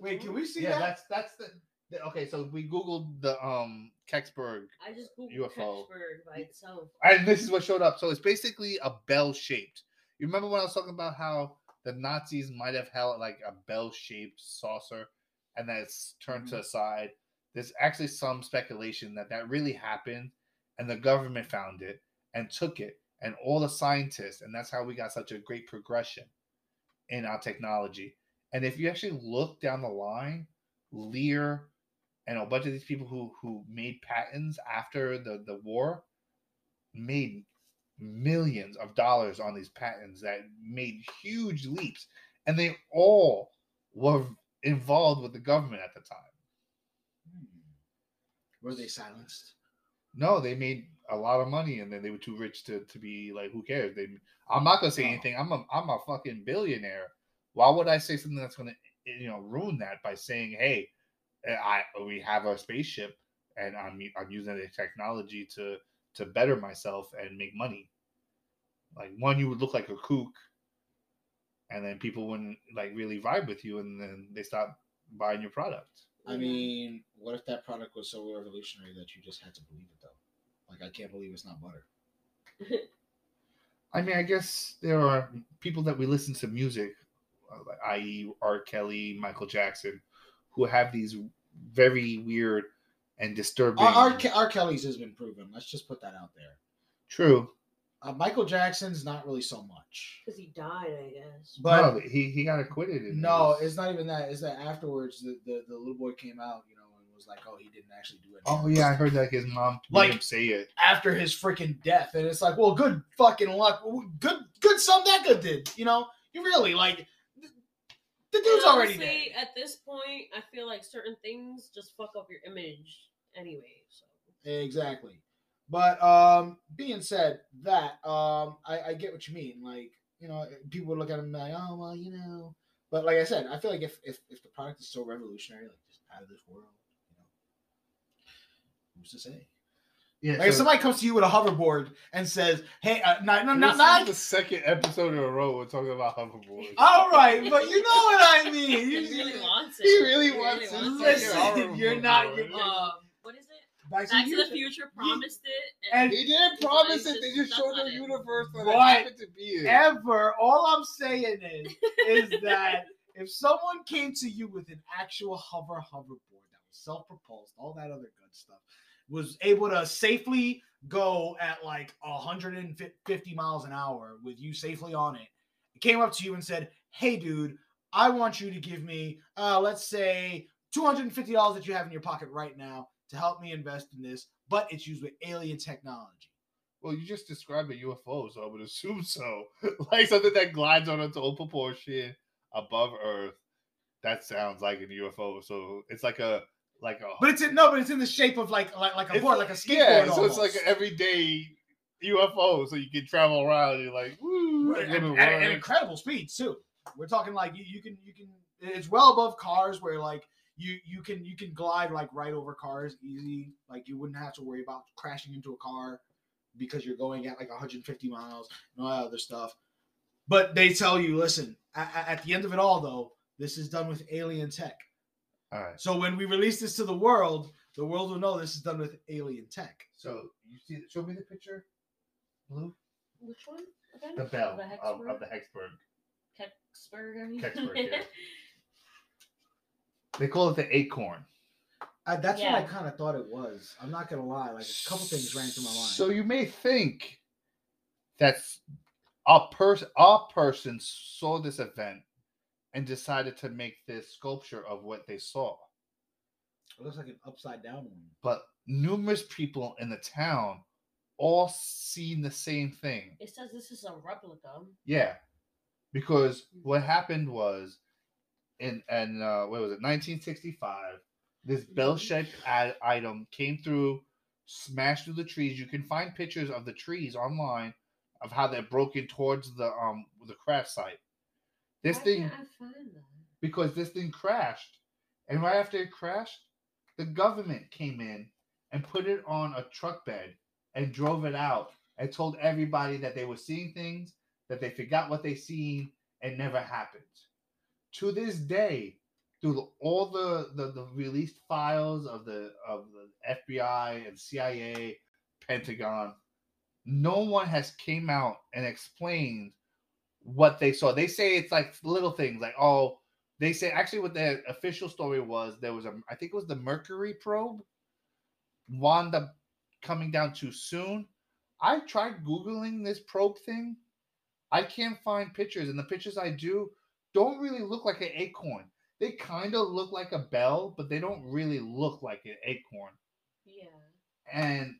S5: Wait, can we see
S4: yeah,
S5: that?
S4: that's that's the, the okay. So we googled the um Kecksburg,
S6: I just googled
S4: UFO.
S6: Kecksburg by itself.
S4: and this is what showed up. So it's basically a bell shaped. You remember when I was talking about how the Nazis might have held like a bell shaped saucer, and then it's turned to mm-hmm. the side. There's actually some speculation that that really happened, and the government found it and took it, and all the scientists, and that's how we got such a great progression in our technology. And if you actually look down the line, Lear and a bunch of these people who who made patents after the the war made millions of dollars on these patents that made huge leaps and they all were involved with the government at the time
S5: Hmm. Were they silenced?
S4: no they made a lot of money and then they were too rich to, to be like who cares they i'm not gonna say
S5: Oh.
S4: anything i'm a i'm a fucking billionaire why would i say something that's gonna you know ruin that by saying hey i we have a spaceship and i'm i'm using the technology to to better myself and make money like one you would look like a kook and then people wouldn't like really vibe with you and then they stop buying your product
S5: I mean, what if that product was so revolutionary that you just had to believe it though? Like, I can't believe it's not butter. [laughs]
S4: I mean, I guess there are people that we listen to music, uh, like i.e., R. Kelly, Michael Jackson, who have these very weird and disturbing.
S5: R. R. R. Kelly's has been proven. Let's just put that out there.
S4: True,
S5: Uh, Michael Jackson's not really so much.
S6: Because he died, I guess.
S5: But
S4: no, he he got acquitted. in
S5: no,
S4: this.
S5: it's not even that. It's that afterwards, the, the, the little boy came out, you know, and was like, oh, he didn't actually do it.
S4: Oh yeah, I heard that his mom made
S5: Like-
S4: him say it.
S5: After his freaking death. And it's like, well, good fucking luck. Good, good son that good did. You know, you really, like, the, the dude's
S6: And
S5: already
S6: honestly,
S5: dead.
S6: At this point, I feel like certain things just fuck up your image anyway. So
S5: Exactly. But um being said that, um I, I get what you mean. Like, you know, people look at him like, oh well, you know. But like I said, I feel like if if, if the product is so revolutionary, like just out of this world, you know, who's to say?
S4: Yeah,
S5: Like if somebody comes to you with a hoverboard and says, "Hey, uh, not not not, not
S4: the second episode in a row we're talking about hoverboards.
S5: all right, but you know what I mean." [laughs] You,
S6: he really wants it.
S4: He really wants
S6: really
S4: it.
S5: Listen, you're not-
S6: it. Um, what is it?
S5: Back
S6: Back to the Future promised it,
S5: And-
S4: He didn't promise it. They just
S6: just-
S4: showed the
S6: it.
S4: universe that
S5: What?
S4: it happened to be in.
S5: ever. All I'm saying is, is that if someone came to you with an actual hover hoverboard that was self-propulsed, all that other good stuff, was able to safely go at like 150 miles an hour with you safely on it, came up to you and said, "Hey, dude, I want you to give me, uh, let's say, $250 that you have in your pocket right now to help me invest in this, but it's used with alien technology."
S4: Well, you just described a UFO, so I would assume so. [laughs] like something that glides on its own proportion above Earth. That sounds like a UFO. So it's like a like a.
S5: But it's in no, but it's in the shape of like like like a board, like a skateboard.
S4: Yeah, so it's like an everyday UFO, so you can travel around. And you're like, woo,
S5: Right,
S4: and
S5: and,
S4: then it
S5: and- and
S4: works.
S5: incredible speeds too. We're talking like you, you can you can it's well above cars where like you you can you can glide like right over cars easy. Like you wouldn't have to worry about crashing into a car because you're going at like 150 miles and all that other stuff. But they tell you, listen, at, at the end of it all though, this is done with alien tech.
S4: All right.
S5: So when we release this to the world, the world will know this is done with alien tech.
S4: So you see, show me the picture, Blue,
S6: Which one? Again?
S4: the bell
S6: The
S4: of, of the Hexburg.
S6: Kecksburg, I mean.
S4: Kecksburg, yeah. [laughs] They call it the acorn.
S5: Uh, that's what I kind of thought it was. I'm not gonna lie, like a couple things ran through my mind.
S4: So you may think that a person a person saw this event and decided to make this sculpture of what they saw.
S5: It looks like an upside down one.
S4: But numerous people in the town all seen the same thing.
S6: It says this is a replica.
S4: Yeah. Because what happened was in and uh what was it, 1965, this bell shaped ad- item came through, smashed through the trees. You can find pictures of the trees online. of how they're broken towards the um the crash site. This
S6: Why
S4: thing
S6: can't I find that?
S4: because this thing crashed, and right after it crashed, the government came in and put it on a truck bed and drove it out and told everybody that they were seeing things that they forgot what they seen and never happened. To this day, through all the, the the released files of the of the FBI and CIA, Pentagon, no one has came out and explained what they saw. They say it's like little things like oh they say actually what the official story was there was a I think it was the Mercury probe wound up coming down too soon. I tried googling this probe thing. I can't find pictures, and the pictures I do don't really look like an acorn. They kind of look like a bell, but they don't really look like an acorn.
S6: Yeah.
S4: And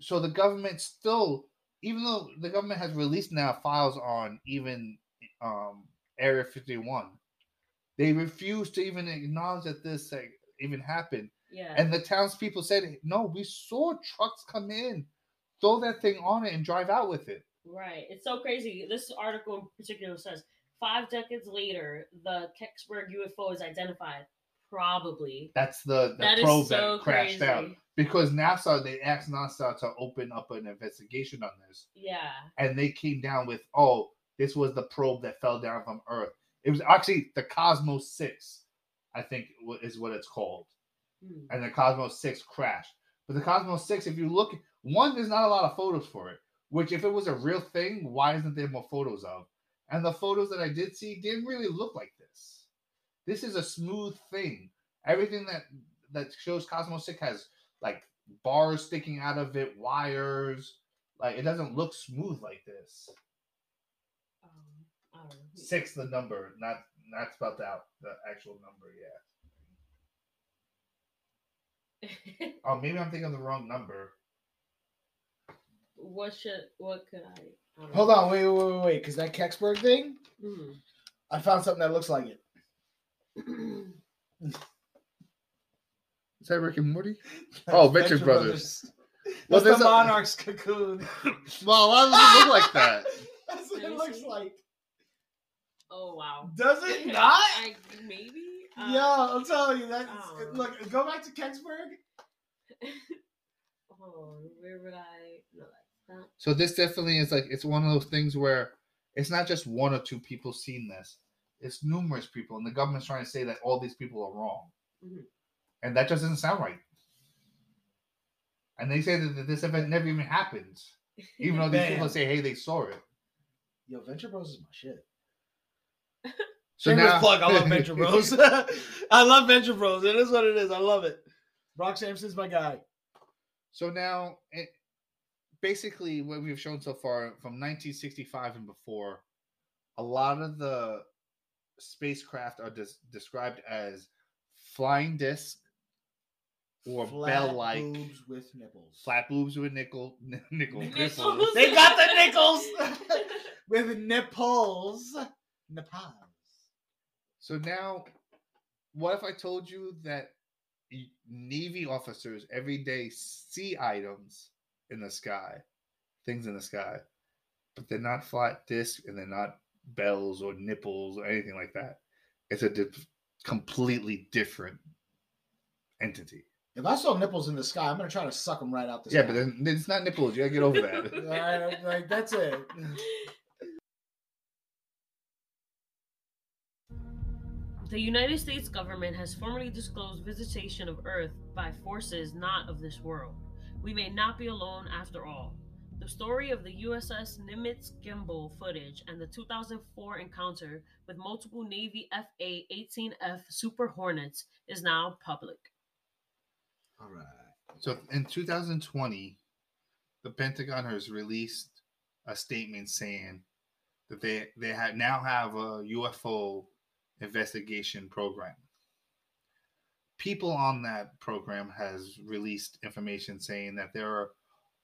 S4: so the government still, even though the government has released now files on even um, Area 51, they refuse to even acknowledge that this like, even happened.
S6: Yeah.
S4: And the townspeople said, "No, we saw trucks come in, throw that thing on it, and drive out with it."
S6: Right. It's so crazy. This article in particular says five decades later, the Kecksburg UFO is identified. Probably.
S4: That's the, the
S6: That
S4: probe
S6: so
S4: that crashed
S6: crazy.
S4: out because NASA they asked NASA to open up an investigation on this,
S6: Yeah.
S4: and they came down with, "Oh, this was the probe that fell down from Earth." It was actually the Cosmos Six, I think is what it's called.
S6: Hmm.
S4: and the Cosmos 6 crashed. But the Cosmos 6, if you look, one, there's not a lot of photos for it, which if it was a real thing, why isn't there more photos of? And the photos that I did see didn't really look like this. This is a smooth thing. Everything that that shows Cosmos 6 has like bars sticking out of it, wires. Like it doesn't look smooth like this.
S6: Um, I don't know.
S4: Six the number, not not spelled out the actual number, yeah. [laughs] Oh, maybe I'm thinking of the wrong number.
S6: What should what could I, I
S5: Hold on, wait, wait, wait, wait, because that Kecksburg thing,
S6: Mhm.
S5: I found something that looks like it.
S4: Is that Rick and Morty? [laughs] Oh, Venture Brothers.
S5: Well,
S4: Well,
S5: That's
S4: there's
S5: the
S4: a-
S5: Monarch's cocoon. [laughs]
S4: Well, why does it look like that? [laughs]
S5: That's what
S6: Let
S5: it
S6: me
S5: looks
S6: see.
S5: like.
S6: oh wow.
S5: Does it not?
S6: I, maybe. Uh,
S5: yeah, I'm telling you that.
S6: oh.
S5: Look, go back to Kecksburg.
S6: Oh, where would I? No, that's.
S4: So this definitely is like it's one of those things where it's not just one or two people seen this; it's numerous people, and the government's trying to say that all these people are wrong,
S6: Mhm.
S4: and that just doesn't sound right. And they say that that this event never even happened, even though these people [laughs] say, "Hey, they saw it."
S5: Yo, Venture Bros is my shit. [laughs]
S4: So
S5: Shameless
S4: now-
S5: plug. I love Venture Bros. [laughs] I love Venture Bros. It is what it is. I love it. Brock Sampson's my guy.
S4: So now, it, basically, what we've shown so far from 1965 and before, a lot of the spacecraft are des- described as flying disc or bell-like Flat
S5: boobs with nipples.
S4: flat boobs with nickel [laughs] nickel
S6: Nipples.
S4: nipples. [laughs]
S5: They got the nickels [laughs] with nipples. Nipples.
S4: So now, what if I told you that Navy officers every day see items in the sky, things in the sky, but they're not flat disc and they're not bells or nipples or anything like that. It's a di- completely different entity.
S5: If I saw nipples in the sky, I'm gonna try to suck them right out the
S4: Yeah,
S5: sky.
S4: but then it's not nipples. You gotta get over
S5: All
S4: that. [laughs] [laughs]
S5: right, like that's it.
S6: The United States government has formally disclosed visitation of Earth by forces not of this world. We may not be alone after all. The story of the USS Nimitz gimbal footage and the 2004 encounter with multiple Navy FA 18F Super Hornets is now public.
S5: All right.
S4: So in 2020, the Pentagon has released a statement saying that they they have now have a UFO investigation program. People on that program has released information saying that there are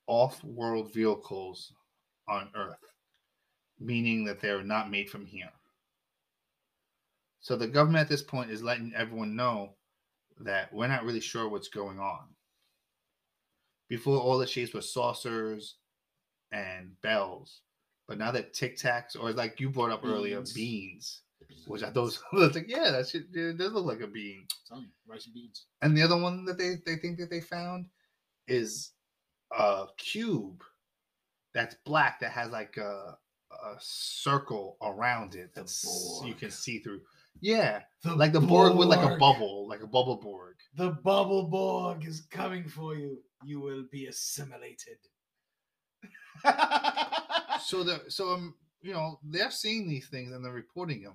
S4: off-world vehicles on Earth, meaning that they're not made from here. So the government at this point is letting everyone know that we're not really sure what's going on before all the shapes were saucers and bells. But now that Tic Tacs, or like you brought up earlier,
S5: Beans.
S4: Which I thought [laughs] was, like, yeah, that shit it does look like a bean.
S5: You, rice and beans.
S4: And the other one that they, they think that they found is a cube that's black that has like a, a circle around it
S5: The
S4: that's you can see through. Yeah, like the Borg with like a bubble, like a bubble Borg.
S5: The bubble Borg is coming for you. You will be assimilated. [laughs]
S4: So the so um you know they're seeing these things and they're reporting them.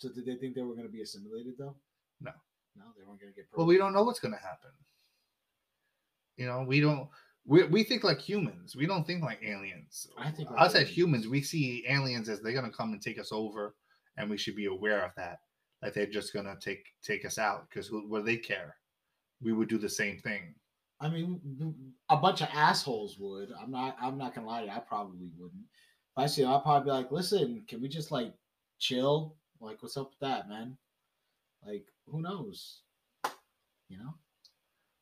S5: So did they think they were going to be assimilated though?
S4: No.
S5: No, they weren't going to get.
S4: But we don't know what's going to happen. You know, we don't. We, we think like humans. We don't think like aliens.
S5: I think like
S4: us as humans, we see aliens as they're gonna come and take us over, and we should be aware of that. Like they're just gonna take take us out because what do they care? We would do the same thing.
S5: I mean, a bunch of assholes would. I'm not. I'm not gonna lie to you. I probably wouldn't. If I see, them, I'd probably be like, "Listen, can we just like chill? Like, what's up with that, man? Like, who knows? You know?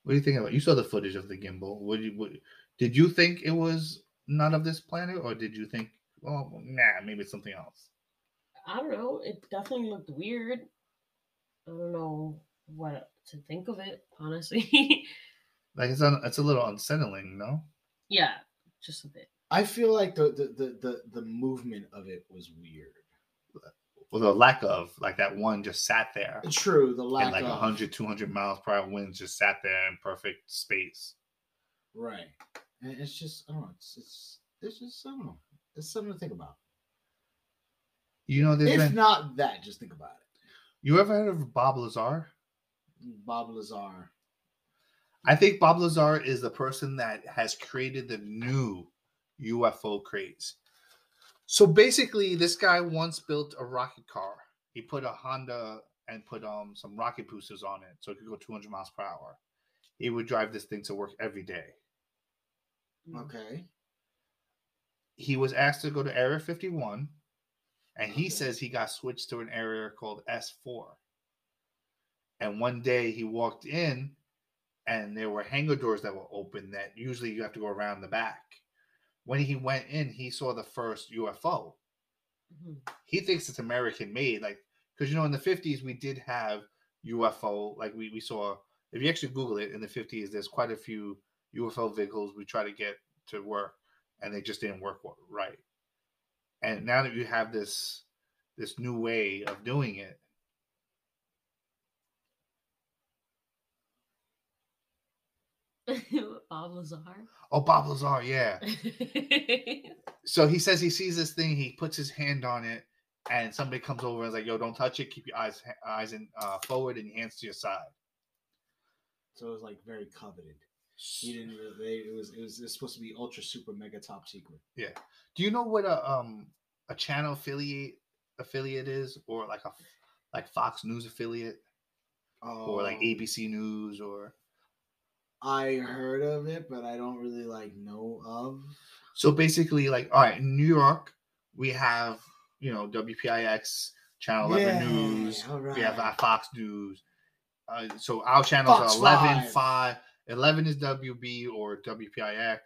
S4: What do you think about? You saw the footage of the gimbal. Would you? Would, did you think it was not of this planet, or did you think, well, nah, maybe it's something else?
S6: I don't know. It definitely looked weird. I don't know what to think of it, honestly. [laughs]
S4: Like it's un, it's a little unsettling, no?
S6: yeah, just a bit.
S5: I feel like the the the the, the movement of it was weird.
S4: Well, the lack of like that one just sat there.
S5: True, the lack
S4: and like
S5: of
S4: 100 200 miles per hour winds just sat there in perfect space
S5: right. And it's just I don't know. It's it's it's just I don't know. It's something to think about.
S4: you know
S5: If
S4: been,
S5: not that, just think about it.
S4: you ever heard of bob lazar
S5: Bob Lazar.
S4: i think bob lazar is the person that has created the new ufo craze so basically this guy once built a rocket car he put a honda and put um some rocket boosters on it so it could go 200 miles per hour he would drive this thing to work every day
S5: Okay.
S4: he was asked to go to Area 51, and he
S5: Okay.
S4: says he got switched to an area called S4. And one day he walked in, and there were hangar doors that were open that usually you have to go around the back. When he went in, he saw the first UFO.
S6: Mhm.
S4: He thinks it's American made, like because you know in the 50s we did have UFO, like we, we saw. If you actually Google it in the 50s, there's quite a few UFO vehicles we try to get to work, and they just didn't work right. And now that you have this this new way of doing it, [laughs]
S6: Bob Lazar.
S4: oh Bob Lazar, yeah. [laughs] So he says he sees this thing, he puts his hand on it, and somebody comes over and is like, "Yo, don't touch it. Keep your eyes eyes in uh, forward and your hands to your side."
S5: So it was like very coveted. He didn't really. It was. It was. It's supposed to be ultra super mega top secret. Yeah.
S4: Do you know what a um a channel affiliate affiliate is, or like a like Fox News affiliate, or like
S5: Um,
S4: ABC News, or
S5: I heard of it, but I don't really like know of.
S4: so basically like all right, in New York we have you know WPIX, Channel Eleven
S5: Yeah,
S4: News,
S5: all
S4: we have uh,
S5: right.
S4: Fox News. Uh, so our channels
S5: Fox
S4: are 11,
S5: 5.
S4: 5. 11 is WB or WPIX,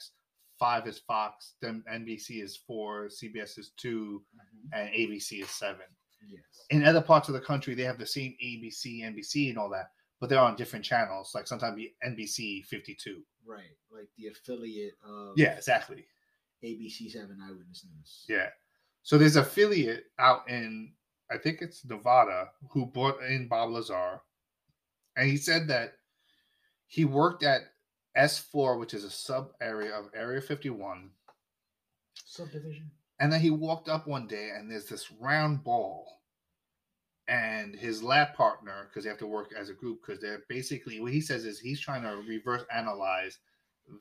S4: 5 is Fox, then NBC is 4, CBS is 2, and ABC is 7.
S5: Yes.
S4: in other parts of the country they have the same ABC, NBC, and all that, but they're on different channels. Like sometimes NBC 52.
S5: Right. Like the affiliate of
S4: Yeah, exactly.
S5: ABC Seven Eyewitness News.
S4: Yeah. So there's affiliate out in I think it's Nevada who brought in Bob Lazar, and he said that he worked at S4, which is a sub area of Area 51,
S5: Subdivision.
S4: And then he walked up one day and there's this round ball. And his lab partner, because they have to work as a group, because they're basically what he says is he's trying to reverse analyze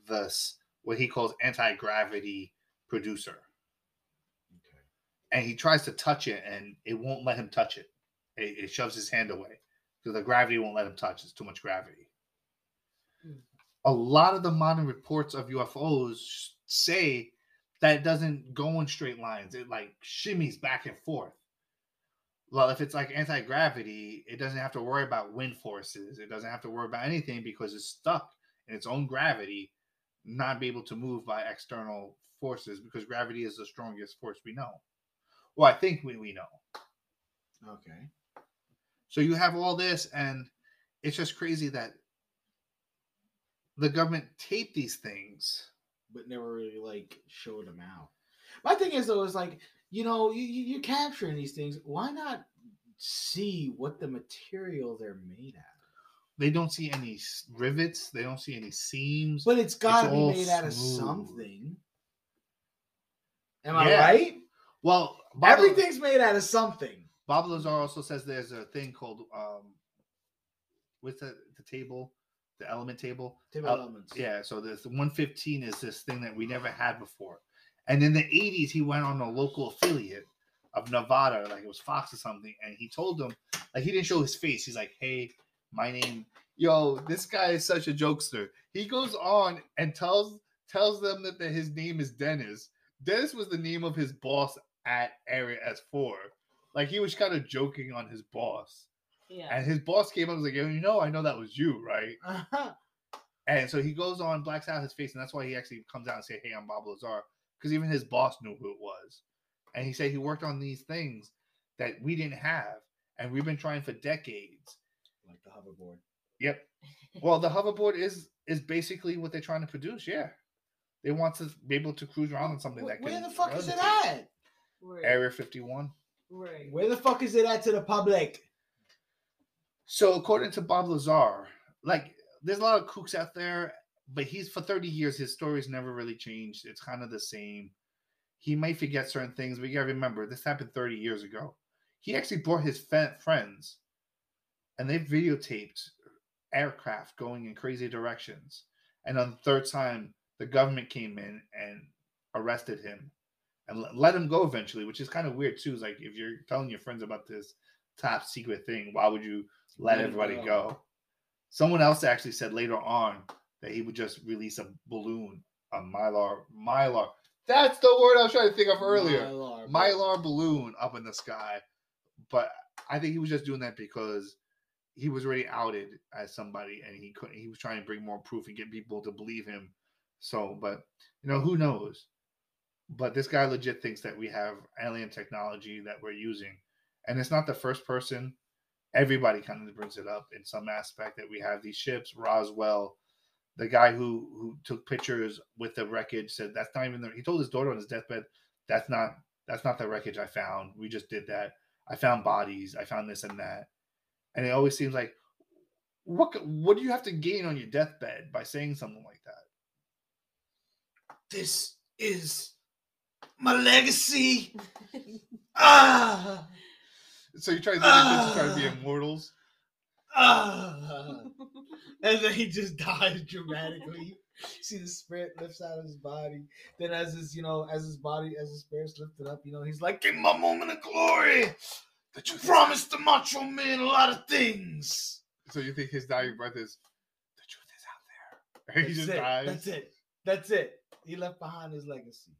S4: this what he calls anti-gravity producer.
S5: Okay.
S4: And he tries to touch it and it won't let him touch it. It, it shoves his hand away because the gravity won't let him touch. It's too much gravity.
S6: Hmm.
S4: A lot of the modern reports of UFOs say that it doesn't go in straight lines. It like shimmies back and forth. Well, if it's like anti gravity, it doesn't have to worry about wind forces. It doesn't have to worry about anything because it's stuck in its own gravity not be able to move by external forces because gravity is the strongest force we know. Well, I think we, we know.
S5: Okay.
S4: So you have all this, and it's just crazy that the government taped these things.
S5: But never really like showed them out. My thing is though, is like, you know, you, you you're capturing these things. Why not see what the material they're made out of?
S4: They don't see any s- rivets. They don't see any seams.
S5: But it's got to be
S4: all
S5: made out of
S4: smooth.
S5: something. Am I
S4: Yeah.
S5: right?
S4: well, Bob,
S5: Everything's made out of something.
S4: Bob Lazar also says there's a thing called um, what's the the table, the element table.
S5: Table
S4: Uh,
S5: elements.
S4: Yeah, so this 115 is this thing that we never had before. And in the 80s, he went on a local affiliate of Nevada, like it was Fox or something, and he told them, like he didn't show his face. He's like, "Hey, my name, yo, this guy is such a jokester." He goes on and tells tells them that, that his name is Dennis. Dennis was the name of his boss at Area S4. Like he was kind of joking on his boss,
S6: Yeah.
S4: and his boss came up and was like, "Yo, you know, I know that was you, right?" Uh-huh. And so he goes on, blacks out his face, and that's why he actually comes out and say, "Hey, I'm Bob Lazar," because even his boss knew who it was. And he said he worked on these things that we didn't have, and we've been trying for decades.
S5: like the hoverboard.
S4: Yep. [laughs] Well, the hoverboard is is basically what they're trying to produce. Yeah, they want to be able to cruise around on something
S5: Wh-
S4: that
S5: Where the fuck is it
S4: levitate.
S5: at?
S6: Right.
S4: Area 51.
S6: Right.
S5: Where the fuck is it at to the public?
S4: So according to Bob Lazar, like there's a lot of kooks out there, but he's for 30 years his story's never really changed. It's kind of the same. He might forget certain things, but you gotta remember this happened 30 years ago. He actually brought his fe- friends, and they videotaped aircraft going in crazy directions. And on the third time, the government came in and arrested him and le- let him go eventually, which is kind of weird too. It's like if you're telling your friends about this top secret thing, why would you let
S5: Let
S4: everybody
S5: go.
S4: go. Someone else actually said later on that he would just release a balloon, a mylar, mylar. That's the word I was trying to think of earlier.
S5: Mylar.
S4: Mylar balloon up in the sky. But I think he was just doing that because he was already outed as somebody and he couldn't he was trying to bring more proof and get people to believe him. So, but you know, who knows? But this guy legit thinks that we have alien technology that we're using. And it's not the first person. Everybody kind of brings it up in some aspect that we have these ships. Roswell, the guy who who took pictures with the wreckage said that's not even the he told his daughter on his deathbed, that's not that's not the wreckage I found. We just did that. I found bodies. I found this and that. And it always seems like what what do you have to gain on your deathbed by saying something like that?
S5: This is my legacy. [laughs] ah,
S4: So you try to do to try to be
S5: Ah.
S4: immortals? [laughs]
S5: and then he just [laughs] dies dramatically. See the spirit lifts out of his body. Then as his, you know, as his body, as his spirit's lifted up, you know, he's like, "Give me my moment of glory."
S4: Truth is-
S5: Promised the macho man a lot of things.
S4: So you think his dying breath is the truth is out there? [laughs] he
S5: That's
S4: just
S5: it.
S4: dies.
S5: That's it. That's it. He left behind his legacy.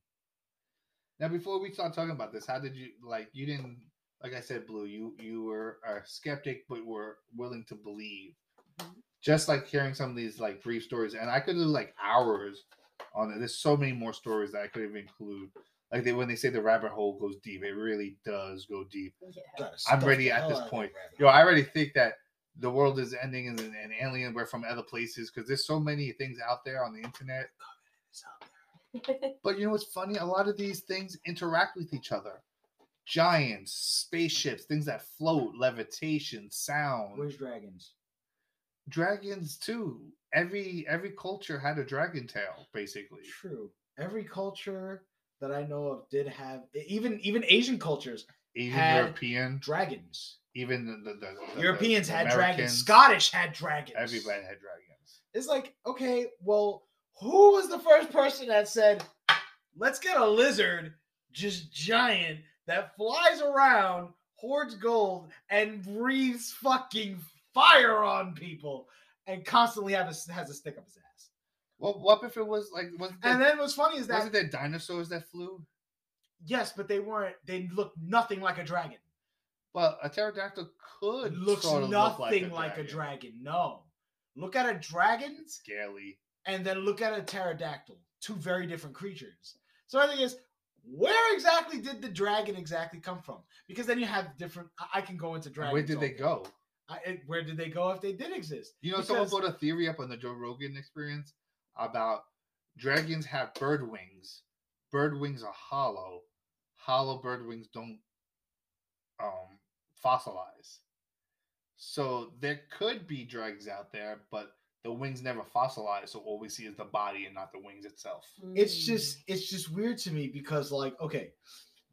S4: Now, before we start talking about this, how did you like? You didn't, like I said, Blue. You you were a skeptic, but were willing to believe. Mm-hmm. Just like hearing some of these like brief stories, and I could do like hours on it. There's so many more stories that I could even include. Like they when they say the rabbit hole goes deep, it really does go deep.
S6: Yeah.
S4: I'm ready at this point. Yo, I already think that the world is ending and an alien we're from other places because there's so many things out there on the internet.
S5: It's out there. [laughs]
S4: But you know what's funny? A lot of these things interact with each other. Giants, spaceships, things that float, levitation, sound.
S5: Where's dragons?
S4: Dragons too. Every every culture had a dragon tail, basically.
S5: True. Every culture that I know of did have even even Asian cultures
S4: Even
S5: Had
S4: European,
S5: dragons.
S4: even the, the, the- the-
S5: Europeans had dragons. Scottish had dragons.
S4: Everybody had dragons.
S5: It's like okay, well, who was the first person that said, "Let's get a lizard, just giant that flies around, hoards gold, and breathes fucking fire on people, and constantly have a, has a stick up his ass."
S4: Well, what if it was like was
S5: And then what's funny is that
S4: wasn't there dinosaurs that flew?
S5: yes, but they weren't. They looked nothing like a dragon.
S4: Well, a pterodactyl could
S5: looks nothing
S4: look
S5: like, a dragon. No, look at a dragon.
S4: Scaly.
S5: and then look at a pterodactyl, two very different creatures. So I think is where exactly did the dragon exactly come from? Because then you have different. I- can go into dragons.
S4: Where did they go?
S5: I, it- where did they go if they did exist?
S4: You know, someone
S5: Because-
S4: put a theory up on the Joe Rogan experience about dragons have bird wings. Bird wings are hollow. Hollow bird wings don't um fossilize. So there could be dragons out there, but the wings never fossilize, so all we see is the body and not the wings itself.
S5: it's just it's just weird to me because like okay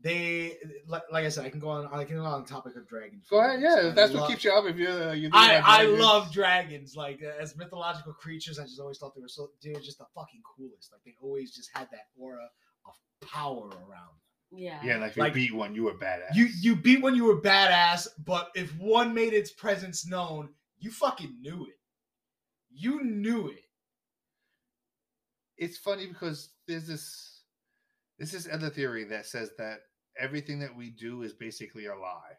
S5: they like, like i said i can go on i can go on the topic of dragons
S4: Go ahead, yeah.
S5: I
S4: If that's what
S5: love-
S4: keeps you up, if you're uh, you
S5: I, I love dragons like uh, as mythological creatures i just always thought they were so they were just the fucking coolest like they always just had that aura of power around them.
S6: yeah.
S4: Yeah, like if you
S5: Like-
S4: beat one, you were badass.
S5: you you beat when you were badass but if one made its presence known you fucking knew it you knew it.
S4: It's funny because there's this this is other theory that says that everything that we do is basically a lie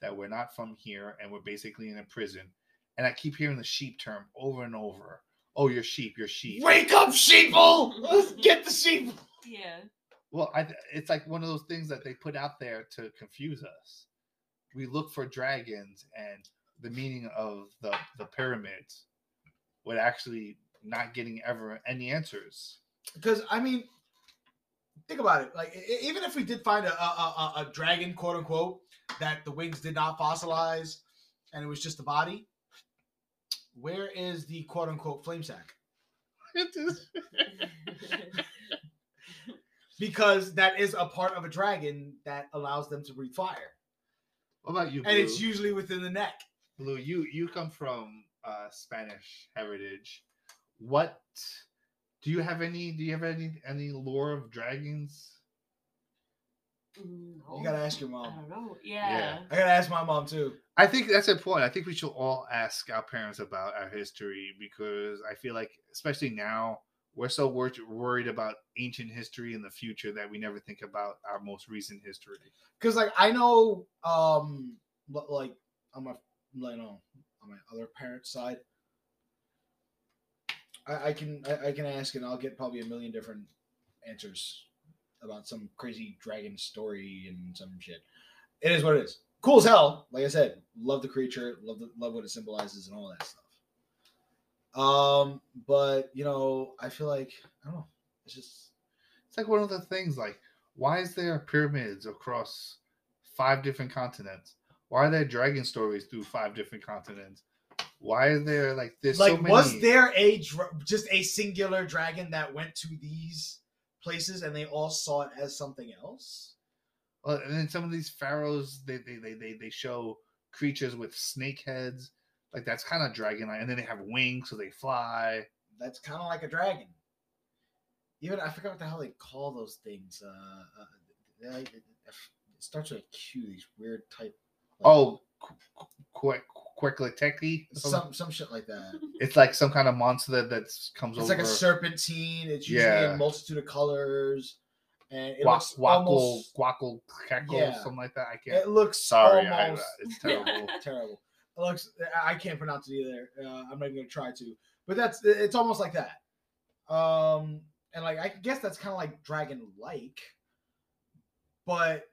S4: that we're not from here and we're basically in a prison. And i keep hearing the sheep term over and over. Oh you're sheep you're sheep.
S5: Wake up sheeple! Let's get the sheep!
S6: Yeah.
S4: well I, it's like one of those things that they put out there to confuse us. We look for dragons and the meaning of the the pyramids would actually not getting ever any answers
S5: because I mean, think about it. Like, even if we did find a, a, a, a dragon, quote unquote, that the wings did not fossilize, and it was just the body, where is the quote unquote flame sack? [laughs] Because that is a part of a dragon that allows them to breathe fire,
S4: what about you
S5: and it's usually within the neck.
S4: Blue, you you come from uh, Spanish heritage. What do you have any? Do you have any any lore of dragons?
S6: Mm,
S5: You gotta ask your
S6: I
S5: mom.
S6: don't know. Yeah.
S5: I gotta ask my mom too.
S4: I think that's important. I think we should all ask our parents about our history because I feel like, especially now, we're so wor- worried about ancient history and the future that we never think about our most recent history.
S5: because like I know, um, li- like on my, like, no, on my other parents' side, I, I can I, I can ask and I'll get probably a million different answers about some crazy dragon story and some shit. It is what it is. Cool as hell. Like I said, love the creature, love the, love what it symbolizes and all that stuff. Um, but you know, I feel like I don't know. It's just
S4: It's like one of the things like, why is there pyramids across five different continents? Why are there dragon stories through five different continents? Why is there like this?
S5: like
S4: so many...
S5: was there a dra- just a singular dragon that went to these places and they all saw it as something else
S4: Well, and then some of these pharaohs, they they they they, they show creatures with snake heads, like that's kind of dragon-like, and then they have wings, so they fly.
S5: that's kind of like a dragon even i forgot what the hell they call those things uh, uh it starts with a q these weird type
S4: Oh, quick, quickly
S5: some some shit like that [laughs]
S4: It's like some kind of monster that that's comes
S5: it's
S4: over.
S5: like a serpentine it's usually
S4: Yeah.
S5: in multitude of colors and it
S4: Guac,
S5: looks
S4: guackle,
S5: almost
S4: guackle, cackle,
S5: Yeah.
S4: something like that. I can't.
S5: it looks
S4: Sorry, I, it's [laughs] terrible.
S5: terrible. It looks. I can't pronounce it either. Uh, I'm not even gonna try to. But that's. It's almost like that. Um, and like I guess that's kind of like dragon-like, but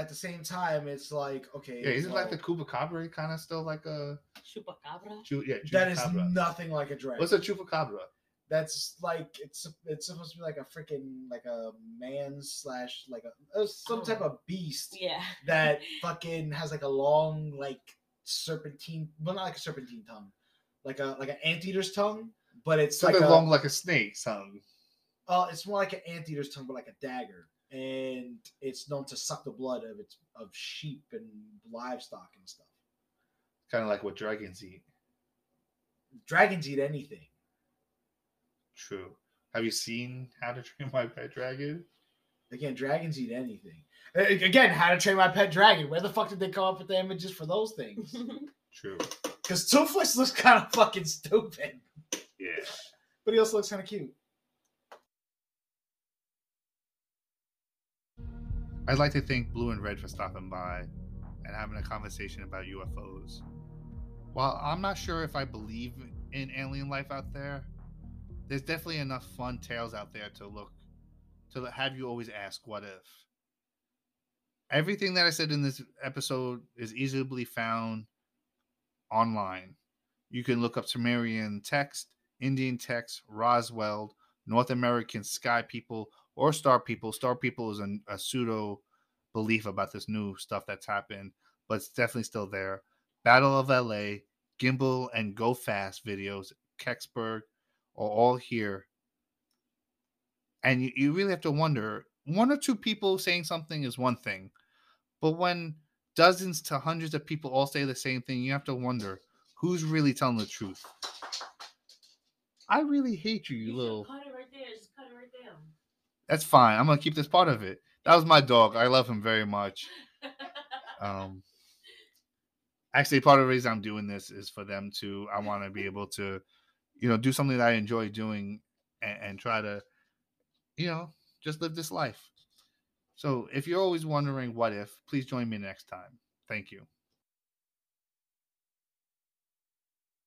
S5: at the same time, it's like okay.
S4: yeah, isn't like the chupacabra kind of still like a
S6: Chupacabra.
S4: chu- yeah?
S5: that is nothing like a dragon.
S4: What's a chupacabra?
S5: That's like it's it's supposed to be like a freaking like a man slash like a uh, some type of beast
S6: Yeah.
S5: that fucking has like a long like serpentine well not like a serpentine tongue like a like an anteater's tongue but it's
S4: Something
S5: like a,
S4: long like a snake, son.
S5: Uh, it's more like an anteater's tongue but like a dagger and it's known to suck the blood of its of sheep and livestock and stuff
S4: Kind of like what dragons eat.
S5: dragons eat anything
S4: True. Have you seen How to Train My Pet Dragon?
S5: again dragons eat anything again how to train my pet dragon where the fuck did they come up with the images for those things [laughs]
S4: True.
S5: because toothless looks kind of fucking stupid
S4: Yeah.
S5: but he also looks kind of cute
S4: I'd like to thank Blue and Red for stopping by and having a conversation about UFOs. While I'm not sure if I believe in alien life out there, there's definitely enough fun tales out there to look to have you always ask what if. Everything that I said in this episode is easily found online. You can look up Sumerian text, Indian text, Roswell, North American sky people, or star people. Star people is a, a pseudo belief about this new stuff that's happened, but it's definitely still there. Battle of LA, Gimbal, and Go Fast videos, Kecksburg, are all here. And you, you really have to wonder one or two people saying something is one thing, but when dozens to hundreds of people all say the same thing, you have to wonder who's really telling the truth. I really hate you, you,
S6: You
S4: little.
S6: should cut it right there. Just cut it right there.
S4: That's fine. I'm gonna keep this part of it. That was my dog. I love him very much. Um, actually, part of the reason I'm doing this is for them to. I want to be able to, you know, do something that I enjoy doing, and, and try to, you know, just live this life. So, if you're always wondering what if, please join me next time. Thank you.